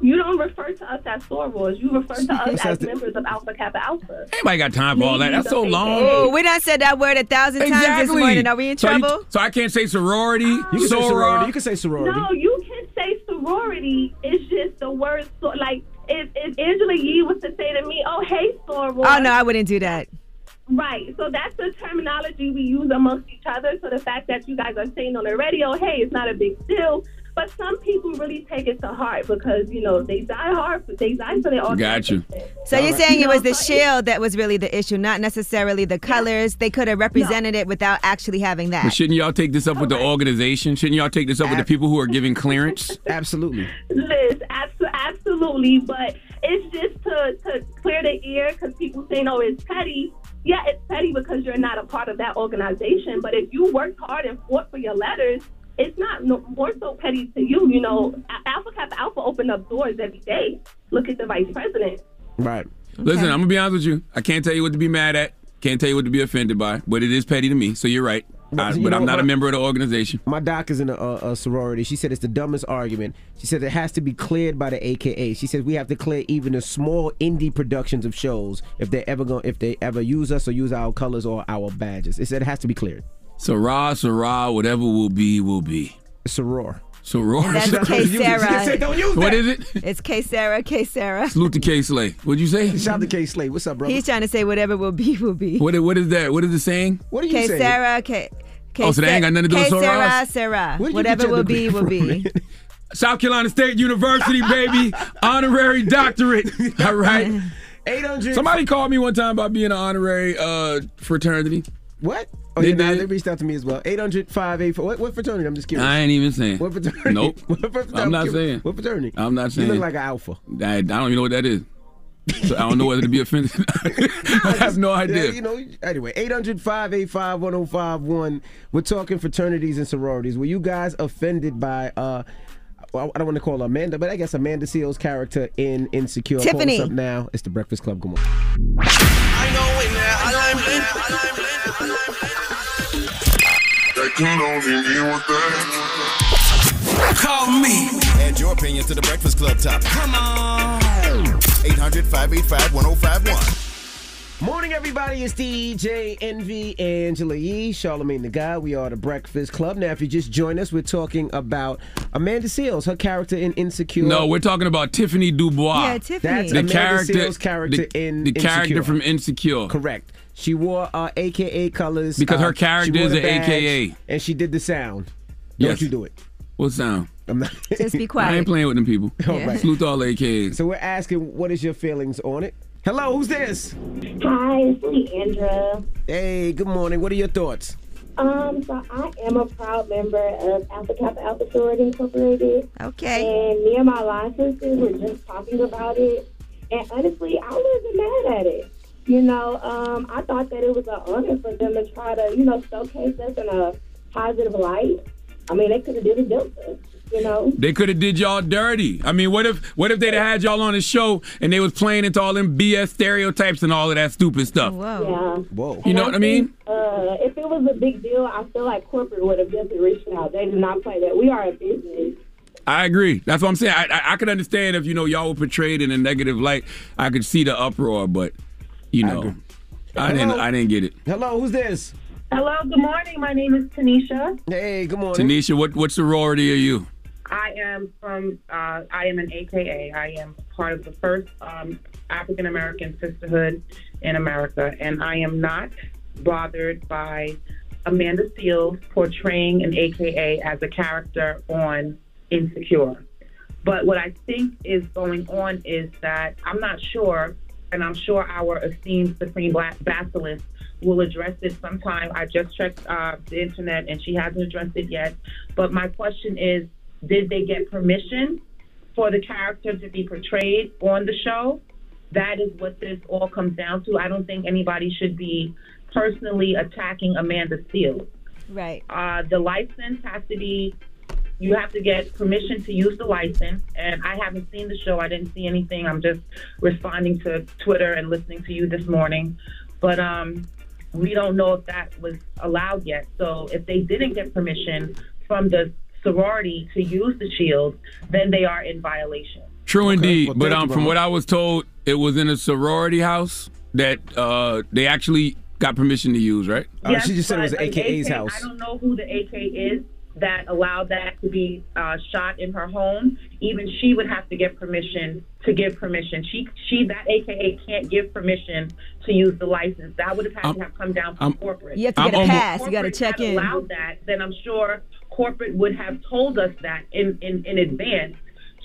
You don't refer to us as sorors. You refer to us as members of Alpha Kappa Alpha. Anybody got time for all that? That's so long. Oh, we done said that word a thousand times this morning. Are we in So you- trouble? So, I can't say sorority. You can say sorority. You can say sorority. No, you can say sorority. It's just the word so like if, if Angela Yee was to say to me, "Oh, hey, soror." Oh no, I wouldn't do that. Right. So that's the terminology we use amongst each other. So the fact that you guys are saying on the radio, "Hey, it's not a big deal," but some people really take it to heart because you know they die hard. They die for their Got you. So you're saying it was the shield that was really the issue, not necessarily the colors. They could have represented it without actually having that. But that. shouldn't y'all take this up with the organization? Shouldn't y'all take this up with the people who are giving clearance? Absolutely. Liz, abs- absolutely, but it's just to, to clear the ear because people say, no, it's petty. Yeah, it's petty because you're not a part of that organization. But if you worked hard and fought for your letters, it's not no, more so petty to you. You know, Alpha Kappa Alpha opened up doors every day. Look at the vice president. Right. Listen, I'm gonna be honest with you. I can't tell you what to be mad at. Can't tell you what to be offended by. But it is petty to me. So you're right. I- but I'm what, not a member of the organization. My doc is in a, a, a sorority. She said it's the dumbest argument. She said it has to be cleared by the AKA. She said we have to clear even the small indie productions of shows if they ever go if they ever use us or use our colors or our badges. It said it has to be cleared. Sarah, Sarah, whatever will be, will be. Soror. Soror. And that's K Sarah. What is it? It's K Sarah, K Sarah. Salute to K Slay. What'd you say? Shout out to K Slay. What's up, brother? He's trying to say whatever will be, will be. What, what is that? What is it saying? What are you saying? K Sarah, K. K Oh, so that ain't got nothing to do with K Sarah, Sarah. Where did you Whatever will be, will be. South Carolina State University, baby. Honorary doctorate. All right. 800. Somebody called me one time about being an honorary uh, fraternity. What? Oh, They yeah, nah, did. they reached out to me as well. 800 584. What, what fraternity? I'm just curious. I ain't even saying. What fraternity? Nope. What fraternity? I'm not curious. saying. What fraternity? I'm not saying. You look like an alpha. I, I don't even know what that is. So I don't know whether to be offended. I have no idea. Yeah, you know, anyway, 800 585 1051. We're talking fraternities and sororities. Were you guys offended by uh well, I don't want to call Amanda, but I guess Amanda Seales' character in Insecure. Tiffany. up now. It's the Breakfast Club. Good morning. Call me. Add your opinion to the Breakfast Club topic. Come on. 800 585 1051. Morning, everybody. It's DJ Envy, Angela Yee, Charlamagne tha God. We are the Breakfast Club. Now, if you just join us, we're talking about Amanda Seales, her character in Insecure. No, we're talking about Tiffany Dubois. Yeah, Tiffany. That's the Amanda character, Seales' character the, in the character from Insecure. Correct. She wore uh, AKA colors Because uh, her character is an AKA. and she did the sound. Don't Yes. you do it? What sound? I'm not. Just be quiet. I ain't playing with them people. All right. Salute to all AKAs. So we're asking, what is your feelings on it? Hello, who's this? Hi, it's Leandra. Hey, good morning. What are your thoughts? Um, so I am a proud member of Alpha Kappa Alpha Sorority Incorporated. Okay. And me and my line sisters were just talking about it. And honestly, I wasn't mad at it. You know, um, I thought that it was an honor for them to try to, you know, showcase us in a positive light. I mean, they could have did a Delta, you know. They could have did y'all dirty. I mean, what if what if they'd have had y'all on the show and they was playing into all them BS stereotypes and all of that stupid stuff? Whoa, Yeah. Whoa. You know what I mean? think, Uh, if it was a big deal, I feel like corporate would have just reached out. They did not play that. We are a business. I agree. That's what I'm saying. I, I, I could understand if you know y'all were portrayed in a negative light. I could see the uproar, but you know, I, didn't. I didn't get it. Hello, who's this? Hello, good morning. My name is Tanisha. Hey, good morning. Tanisha, what what sorority are you? I am from, uh, I am an AKA. I am part of the first um, African American sisterhood in America, and I am not bothered by Amanda Seales portraying an AKA as a character on Insecure. But what I think is going on is that I'm not sure, and I'm sure our esteemed Supreme Black Basileus will address it sometime. I just checked uh, the internet and she hasn't addressed it yet. But my question is did they get permission for the character to be portrayed on the show? That is what this all comes down to. I don't think anybody should be personally attacking Amanda Seales. Right. Uh, the license has to be, you have to get permission to use the license. And I haven't seen the show. I didn't see anything. I'm just responding to Twitter and listening to you this morning. But um, we don't know if that was allowed yet. So if they didn't get permission from the sorority to use the shield, then they are in violation. True indeed. Well, but um, you, from what I was told, it was in a sorority house that uh, they actually got permission to use, right? Yes, but an AK house. I don't know who the AK is that allowed that to be uh, shot in her home. Even she would have to get permission to give permission. She, she, that AKA can't give permission to use the license. That would have had to have come down from I'm- corporate. You have to If get a pass. You gotta check had in. Allowed that, then I'm sure corporate would have told us that in in, in advance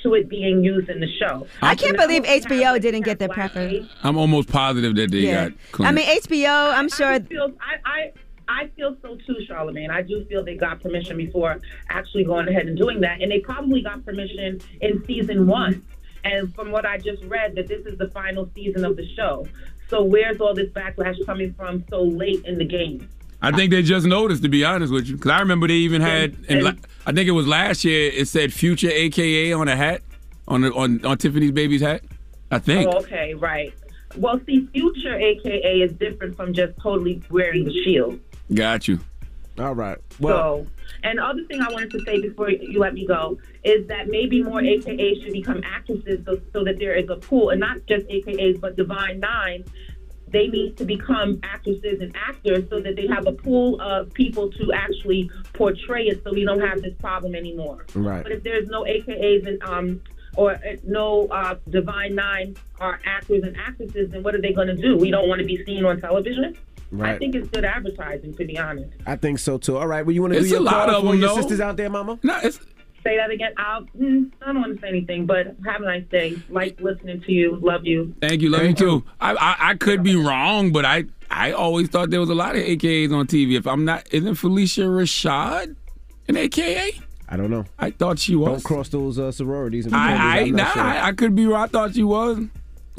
to it being used in the show. I can't believe HBO didn't get their preference. I'm almost positive that they Yeah. got. Clean. I mean, HBO, I'm sure. I feel I, I feel so too, Charlamagne. I do feel they got permission before actually going ahead and doing that, and they probably got permission in season one. And from what I just read, that this is the final season of the show. So where's all this backlash coming from so late in the game? I think they just noticed, to be honest with you, because I remember they even had, and la- I think it was last year. It said "Future AKA" on a hat, on the, on on Tiffany's baby's hat. I think. Oh, okay, right. Well, see, future AKA is different from just totally wearing the shield. Got you. All right. Well, so, and other thing I wanted to say before you let me go is that maybe more AKAs should become actresses so, so that there is a pool, and not just AKAs, but Divine Nine. They need to become actresses and actors so that they have a pool of people to actually portray it so we don't have this problem anymore. Right. But if there's no AKAs and um or uh, no uh, Divine Nine are actors and actresses, then what are they going to do? We don't want to be seen on television. I think it's good advertising, to be honest. I think so too. All right. Well, you want to do your a lot of them, your though. sisters out there, Mama? No, it's. Say that again. I'll, mm, I don't want to say anything, but have a nice day. Like listening to you. Love you. Thank you, love you too. I, I I could be wrong, but I I always thought there was a lot of AKAs on TV. If I'm not, isn't Phylicia Rashad an AKA? I don't know. I thought she was. Don't cross those uh, sororities. and. I I, nah, not sure. I I could be wrong. I thought she was.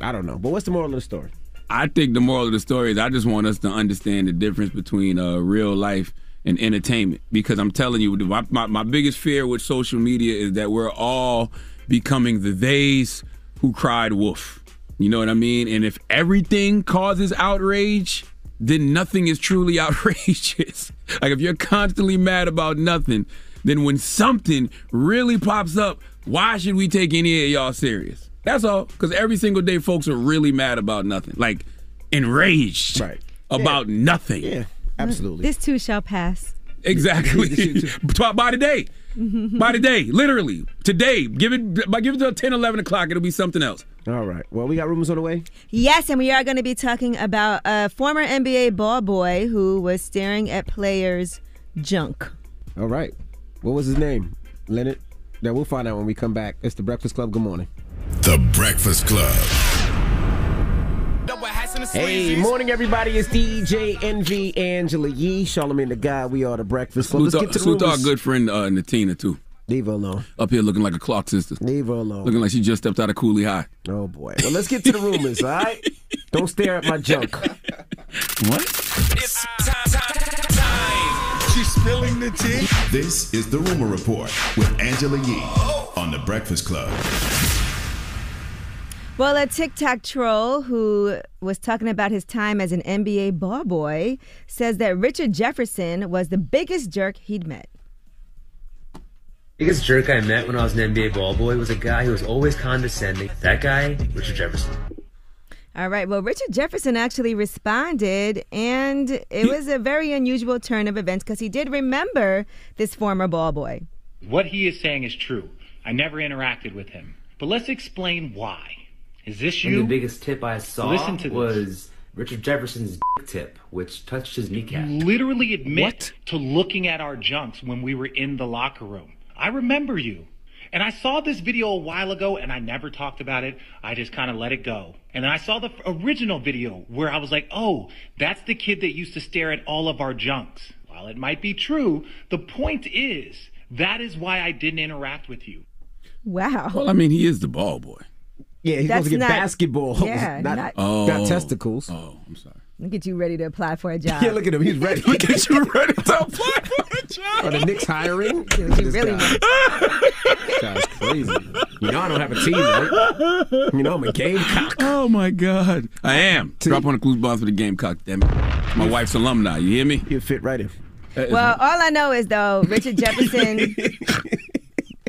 I don't know. But what's the moral of the story? I think the moral of the story is I just want us to understand the difference between uh, real life and entertainment. Because I'm telling you, my, my, my biggest fear with social media is that we're all becoming the theys who cried wolf. You know what I mean? And if everything causes outrage, then nothing is truly outrageous. like if you're constantly mad about nothing, then when something really pops up, why should we take any of y'all serious? That's all. Because every single day, folks are really mad about nothing, like enraged about nothing. Yeah, absolutely. This too shall pass. Exactly. by today. By today, literally today. Give it by give it till 10, 11 o'clock. It'll be something else. All right. Well, we got rumors on the way. Yes, and we are going to be talking about a former NBA ball boy who was staring at players' junk. All right. What was his name? Leonard? Now we'll find out when we come back. It's the Breakfast Club. Good morning. The Breakfast Club. Hey, morning, everybody. It's DJ Envy Angela Yee, Charlamagne tha God. We are the Breakfast Club. Let's get to the salute our good friend uh, Natina too. Leave her alone. Up here looking like a clock sister. Leave her alone. Looking like she just stepped out of Cooley High. Oh boy. Well, let's get to the rumors. All right. Don't stare at my junk. What? It's time. She's spilling the tea. This is the Rumor Report with Angela Yee on the Breakfast Club. Well, a TikTok troll who was talking about his time as an NBA ball boy says that Richard Jefferson was the biggest jerk he'd met. Biggest jerk I met when I was an NBA ball boy was a guy who was always condescending. That guy, Richard Jefferson. All right. Well, Richard Jefferson actually responded, and it was a very unusual turn of events because he did remember this former ball boy. What he is saying is true. I never interacted with him. But let's explain why. Is this you? And the biggest tip I saw Listen to this. was Richard Jefferson's dick tip, which touched his kneecap. literally admit to looking at our junks when we were in the locker room. I remember you. And I saw this video a while ago and I never talked about it. I just kind of let it go. And then I saw the original video where I was like, oh, that's the kid that used to stare at all of our junks. While it might be true, the point is that is why I didn't interact with you. Wow. Well, I mean, he is the ball boy. Yeah, he's That's supposed to get not- basketball. yeah, not, not- Oh. not testicles. Oh, I'm sorry. Look at you ready to apply for a job. Yeah, look at him. He's ready. look at you ready to apply for a job. Are the Knicks hiring? You really This guy's crazy. You know I don't have a team, right? You know I'm a gamecock. Oh my God, I am. Drop on the clues box for the Gamecock. Damn it, It's my wife's alumni. You hear me? You fit right in. Well, all I know is though Richard Jefferson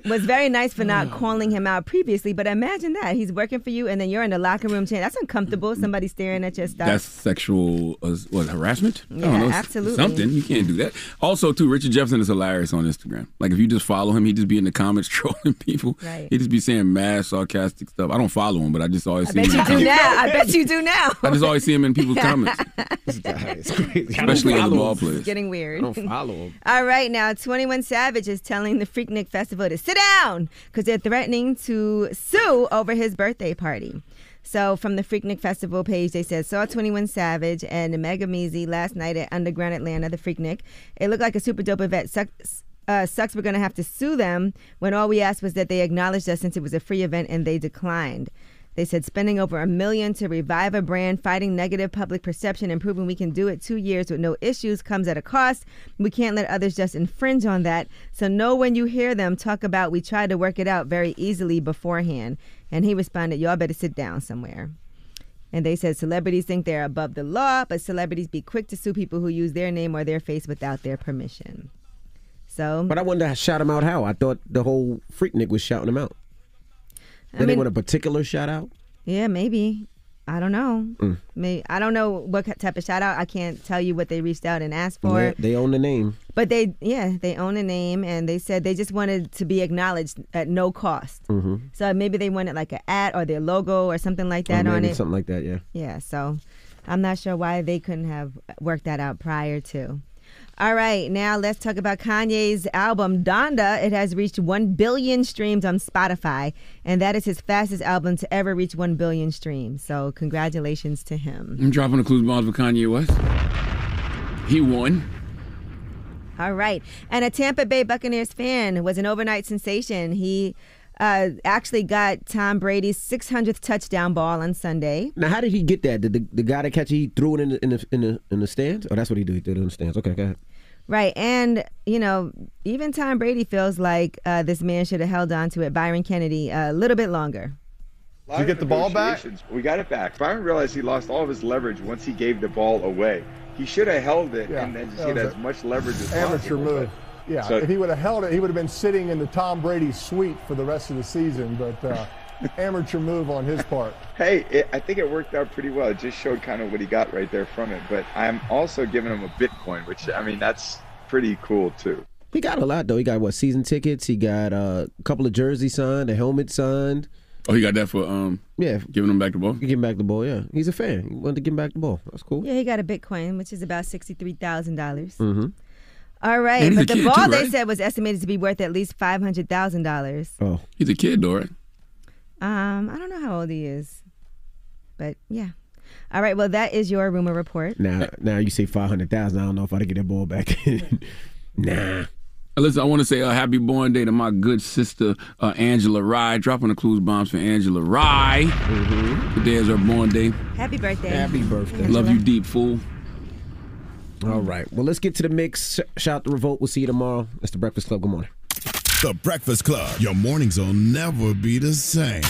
was very nice for not calling him out previously. But imagine that he's working for you, and then you're in the locker room chatting. That's uncomfortable. Somebody staring at your stuff. That's sexual uh, what harassment? I Yeah, don't know, absolutely. Something you can't do that. Also, too, Richard Jefferson is hilarious on Instagram. Like if you just follow him, he just be in the comments trolling people. Right. He just be saying mad sarcastic stuff. I don't follow him, but I just always I see bet him. you in the do comments. now. I bet you do now. I just always see him in people's comments, It's crazy. especially other ball players. It's getting weird. I don't follow him. All right, now 21 Savage is telling the Freaknik Festival to sit down because they're threatening to sue over his birthday party. So from the Freaknik Festival page, they said saw 21 Savage and Mega Meezy last night at Underground Atlanta, the Freaknik. It looked like a super dope event. Sucks, uh, sucks we're going to have to sue them when all we asked was that they acknowledged us since it was a free event and they declined. They said spending over a million to revive a brand, fighting negative public perception, and proving we can do it two years with no issues comes at a cost. We can't let others just infringe on that. So know when you hear them talk about we tried to work it out very easily beforehand. And he responded, Y'all better sit down somewhere. And they said celebrities think they're above the law, but celebrities be quick to sue people who use their name or their face without their permission. So, But I wonder shout him out how. I thought the whole Freaknik was shouting him out. I Did they mean- want a particular shout out? yeah, maybe. I don't know. Mm. May I don't know what type of shout out. I can't tell you what they reached out and asked for. Yeah, they own the name. But they, yeah, they own a name, and they said they just wanted to be acknowledged at no cost. Mm-hmm. So maybe they wanted like an ad or their logo or something like that on it. something like that. Yeah. Yeah, so I'm not sure why they couldn't have worked that out prior to. All right, now let's talk about Kanye's album Donda. It has reached 1 billion streams on Spotify, and that is his fastest album to ever reach 1 billion streams. So, congratulations to him. I'm dropping the clues bombs for Kanye West. He won. All right. And a Tampa Bay Buccaneers fan was an overnight sensation. He uh, actually got Tom Brady's 600th touchdown ball on Sunday. Now, how did he get that? Did the, the guy that catch it, he threw it in the in the in the, in the stands? Oh, that's what he did. He threw it in the stands. Okay, go ahead. Right, and you know, even Tom Brady feels like uh, this man should have held on to it, Byron Kennedy, a little bit longer. Did you get the ball back? We got it back. Byron realized he lost all of his leverage once he gave the ball away. He should have held it Yeah, and then just get as much leverage as Amateur possible. move. Yeah, So- if he would have held it, he would have been sitting in the Tom Brady suite for the rest of the season. But uh, amateur move on his part. Hey, it, I think it worked out pretty well. It just showed kind of what he got right there from it. But I'm also giving him a Bitcoin, which I mean that's pretty cool too. He got a lot though. He got what season tickets. He got uh, a couple of jerseys signed, a helmet signed. Oh, he got that for um yeah giving him back the ball. Give him back the ball. Yeah, he's a fan. He wanted to give him back the ball. That's cool. Yeah, he got a Bitcoin, which is about sixty-three thousand dollars. Mm-hmm. All right, And but the kid, ball too, they said was estimated to be worth at least five hundred thousand dollars. Oh, he's a kid though, right? Um, I don't know how old he is, but yeah. All right, well that is your rumor report. Now, now you say five hundred thousand. I don't know if I would get that ball back. nah. Listen, I want to say a happy born day to my good sister uh, Angela Rye. Dropping the clues bombs for Angela Rye. Mm-hmm. Today is her born day. Happy birthday. Happy birthday. Love you deep, fool. All right. Well, let's get to the mix. Sh- Shout the revolt. We'll see you tomorrow. It's the Breakfast Club. Good morning. The Breakfast Club. Your mornings will never be the same.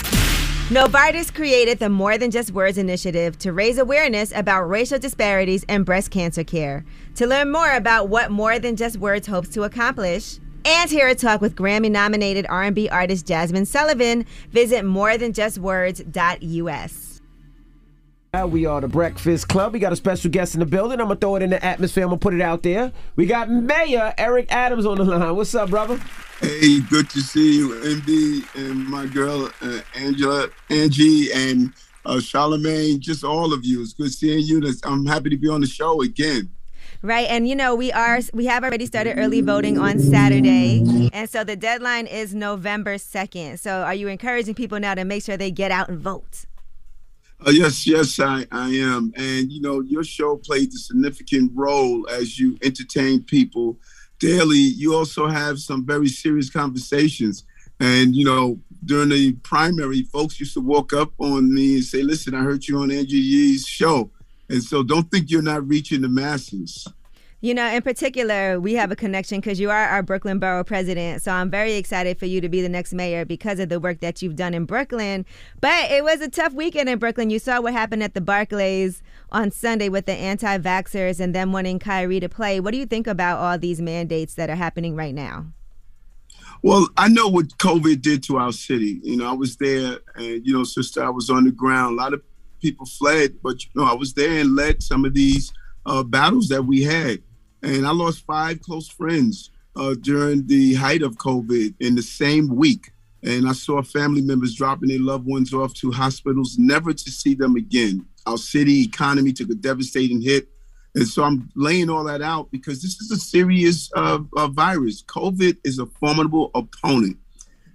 Novartis created the More Than Just Words initiative to raise awareness about racial disparities in breast cancer care. To learn more about what More Than Just Words hopes to accomplish and hear a talk with Grammy-nominated R&B artist Jazmine Sullivan, visit morethanjustwords.us. Now we are the Breakfast Club. We got a special guest in the building. I'm gonna throw it in the atmosphere. I'm gonna put it out there. We got Mayor Eric Adams on the line. What's up, brother? Hey, good to see you, Envy, and my girl uh, Angela, Angie, and uh, Charlamagne. Just all of you. It's good seeing you. I'm happy to be on the show again. Right, and you know we are we have already started early voting on Saturday, and so the deadline is November second. So are you encouraging people now to make sure they get out and vote? Uh, yes, yes, I, I am. And you know, your show played a significant role as you entertain people daily. You also have some very serious conversations. And you know, during the primary, folks used to walk up on me and say, "Listen, I heard you on Angie Yee's show." And so, don't think you're not reaching the masses. You know, in particular, we have a connection because you are our Brooklyn Borough president. So I'm very excited for you to be the next mayor because of the work that you've done in Brooklyn. But it was a tough weekend in Brooklyn. You saw what happened at the Barclays on Sunday with the anti vaxxers and them wanting Kyrie to play. What do you think about all these mandates that are happening right now? Well, I know what COVID did to our city. You know, I was there, and you know, sister, I was on the ground. A lot of people fled, but you know, I was there and led some of these uh, battles that we had. And I lost five close friends uh, during the height of COVID in the same week. And I saw family members dropping their loved ones off to hospitals, never to see them again. Our city economy took a devastating hit. And so I'm laying all that out because this is a serious uh, uh, virus. COVID is a formidable opponent.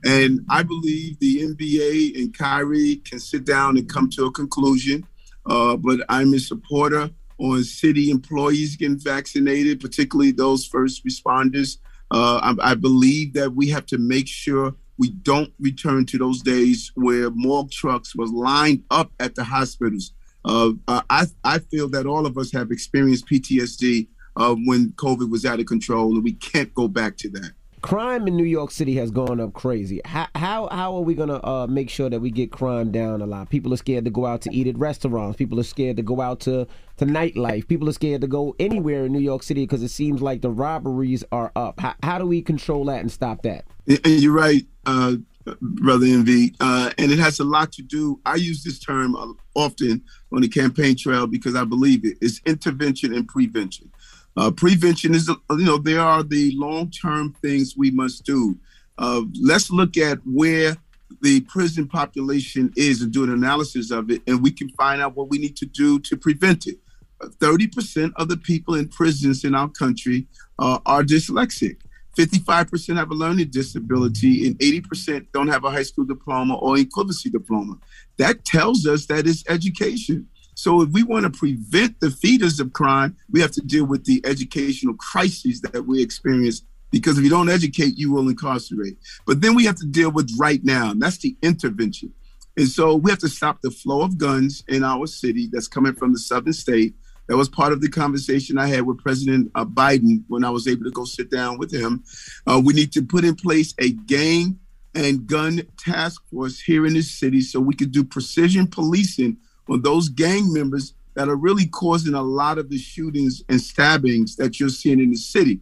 And I believe the NBA and Kyrie can sit down and come to a conclusion. Uh, but I'm a supporter on city employees getting vaccinated, particularly those first responders. Uh, I, I believe that we have to make sure we don't return to those days where morgue trucks was lined up at the hospitals. Uh, I, I feel that all of us have experienced PTSD uh, when COVID was out of control, and we can't go back to that. Crime in New York City has gone up crazy. How how, how are we gonna uh, make sure that we get crime down a lot? People are scared to go out to eat at restaurants. People are scared to go out to to nightlife. People are scared to go anywhere in New York City because it seems like the robberies are up. How, how do we control that and stop that? You're right, uh, brother Envy, uh, and it has a lot to do. I use this term uh, often on the campaign trail because I believe it. It's intervention and prevention. Uh, prevention is, you know, there are the long-term things we must do. Uh, let's look at where the prison population is and do an analysis of it, and we can find out what we need to do to prevent it. Uh, Thirty percent of the people in prisons in our country uh, are dyslexic. 55% have a learning disability and 80% don't have a high school diploma or equivalency diploma. That tells us that it's education. So if we want to prevent the feeders of crime, we have to deal with the educational crises that we experience because if you don't educate, you will incarcerate. But then we have to deal with right now, and that's the intervention. And so we have to stop the flow of guns in our city that's coming from the southern state That was part of the conversation I had with President uh, Biden when I was able to go sit down with him. Uh, we need to put in place a gang and gun task force here in this city so we could do precision policing those gang members that are really causing a lot of the shootings and stabbings that you're seeing in the city.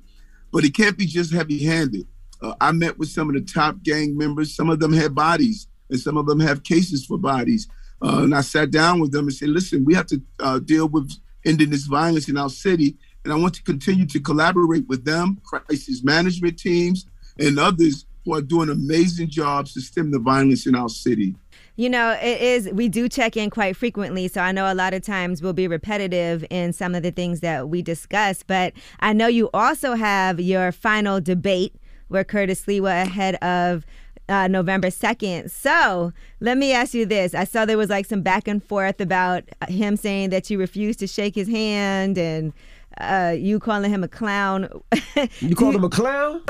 But it can't be just heavy handed. Uh, I met with some of the top gang members. Some of them have bodies, and some of them have cases for bodies. Uh, and I sat down with them and said, listen, we have to uh, deal with ending this violence in our city. And I want to continue to collaborate with them, crisis management teams, and others who are doing amazing jobs to stem the violence in our city. You know, it is, we do check in quite frequently. So I know a lot of times we'll be repetitive in some of the things that we discuss. But I know you also have your final debate where Curtis Sliwa ahead of uh, November 2nd. So let me ask you this. I saw there was like some back and forth about him saying that you refused to shake his hand and uh, you calling him a clown. you called him a clown?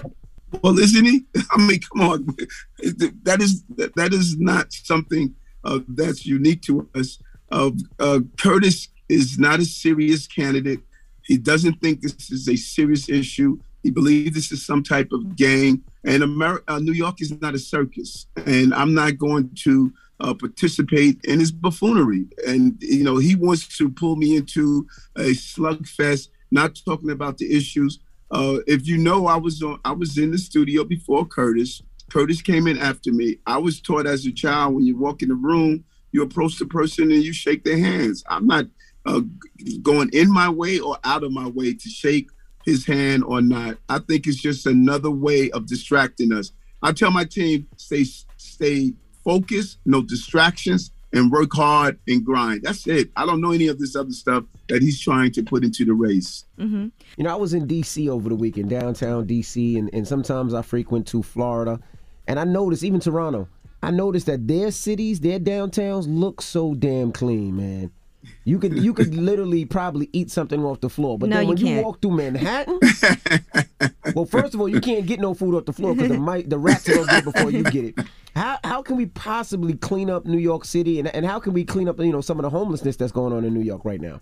Well, isn't he? I mean, come on. That is that is not something uh, that's unique to us. Uh, uh, Curtis is not a serious candidate. He doesn't think this is a serious issue. He believes this is some type of gang. And America, uh, New York is not a circus. And I'm not going to uh, participate in his buffoonery. And, you know, he wants to pull me into a slugfest, not talking about the issues. Uh, if you know, I was on, I was in the studio before Curtis. Curtis came in after me. I was taught as a child when you walk in the room, you approach the person and you shake their hands. I'm not uh, going in my way or out of my way to shake his hand or not. I think it's just another way of distracting us. I tell my team stay stay focused, no distractions, and work hard and grind. That's it. I don't know any of this other stuff that he's trying to put into the race. Mm-hmm. You know, I was in D.C. over the weekend, downtown D.C., and, and sometimes I frequent to Florida, and I noticed even Toronto. I noticed that their cities, their downtowns look so damn clean, man. You could you could literally probably eat something off the floor, but No, then when you, can't. walk through Manhattan, well, first of all, you can't get no food off the floor because the mic, the rats are gonna get it before you get it. How how can we possibly clean up New York City, and and how can we clean up you know some of the homelessness that's going on in New York right now?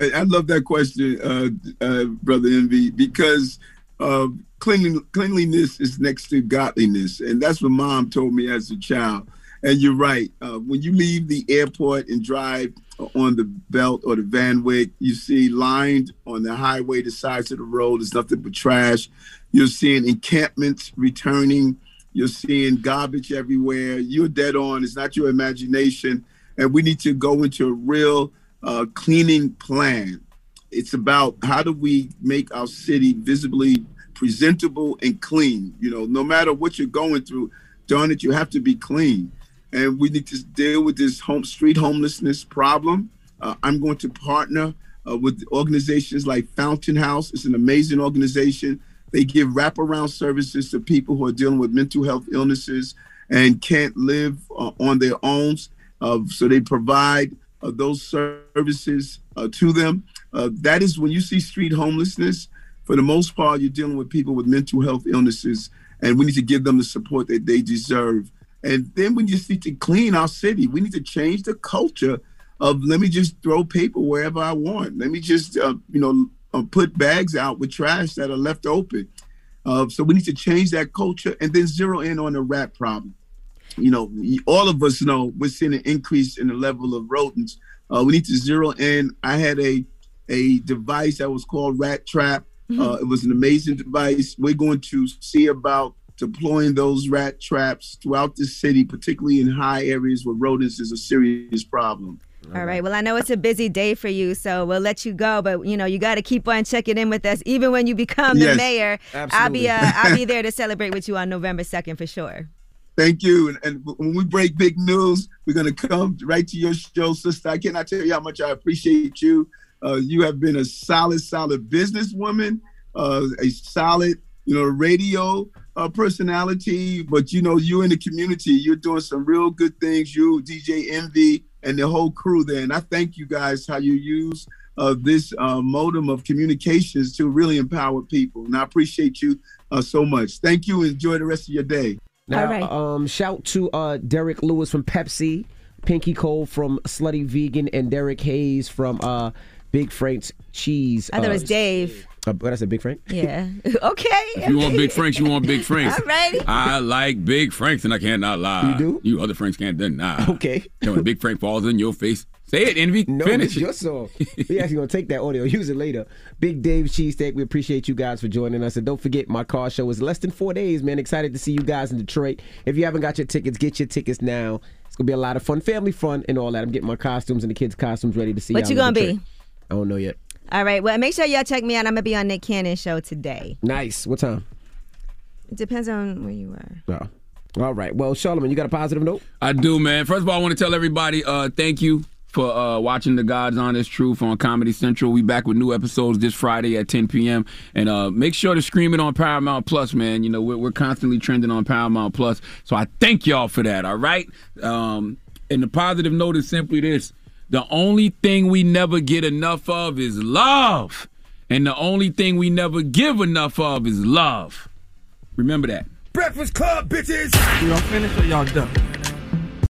I I love that question, uh, uh, brother Envy, because uh, cleanling, cleanliness is next to godliness, and that's what mom told me as a child. And you're right. Uh, when you leave the airport and drive on the belt or the Van Wyck, you see lined on the highway, the sides of the road is nothing but trash. You're seeing encampments returning. You're seeing garbage everywhere. You're dead on. It's not your imagination. And we need to go into a real uh, cleaning plan. It's about how do we make our city visibly presentable and clean. You know, no matter what you're going through, darn it, you have to be clean. And we need to deal with this home street homelessness problem. Uh, I'm going to partner uh, with organizations like Fountain House. It's an amazing organization. They give wraparound services to people who are dealing with mental health illnesses and can't live uh, on their own. Uh, so they provide uh, those services uh, to them. That is when you see street homelessness, for the most part, you're dealing with people with mental health illnesses, and we need to give them the support that they deserve. And then we just need to clean our city. We need to change the culture of let me just throw paper wherever I want. Let me just, uh, you know, uh, put bags out with trash that are left open. Uh, so we need to change that culture and then zero in on the rat problem. You know, all of us know we're seeing an increase in the level of rodents. Uh, we need to zero in. I had a a device that was called Rat Trap. Uh, it was an amazing device. We're going to see about deploying those rat traps throughout the city, particularly in high areas where rodents is a serious problem. All right. Well, I know it's a busy day for you, so we'll let you go. But you know, you got to keep on checking in with us, even when you become the Yes, mayor. I'll be uh, I'll be there to celebrate with you on November second for sure. Thank you. And, and when we break big news, we're going to come right to your show, sister. I cannot tell you how much I appreciate you. Uh, you have been a solid, solid businesswoman, uh, a solid, you know, radio uh, personality. But you know, you in the community, you're doing some real good things. You, DJ Envy, and the whole crew there. And I thank you guys how you use uh, this uh, modem of communications to really empower people. And I appreciate you uh, so much. Thank you. Enjoy the rest of your day. Now, um, shout to uh, Derek Lewis from Pepsi, Pinky Cole from Slutty Vegan, and Derrick Hayes from uh, Big Frank's cheese. I thought it uh, was Dave. Uh, what I said, Big Frank? Yeah. okay. If you want Big Franks, you want Big Franks. Alrighty. I like Big Franks, and I cannot lie. You do? You other Franks can't deny. Okay. And when Big Frank falls in your face, say it, Envy. No, Finish it's it. your song. we actually gonna take that audio, use it later. Big Dave Cheesesteak, we appreciate you guys for joining us, and don't forget my car show is less than four days, man. Excited to see you guys in Detroit. If you haven't got your tickets, get your tickets now. It's gonna be a lot of fun, family fun, and all that. I'm getting my costumes and the kids' costumes ready to see. What y'all you gonna be? I don't know yet. All right. Well, make sure y'all check me out. I'm gonna be on Nick Cannon show today. Nice. What time? It depends on where you are. Oh. All right. Well, Charlamagne, you got a positive note? I do, man. First of all, I want to tell everybody uh, thank you for uh, watching The God's Honest Truth on Comedy Central. We back with new episodes this Friday at 10 p.m. And uh, make sure to stream it on Paramount Plus, man. You know, we're, we're constantly trending on Paramount Plus. So I thank y'all for that, all right? Um, and the positive note is simply this. The only thing we never get enough of is love. And the only thing we never give enough of is love. Remember that. Breakfast Club, bitches! Y'all finished or y'all done?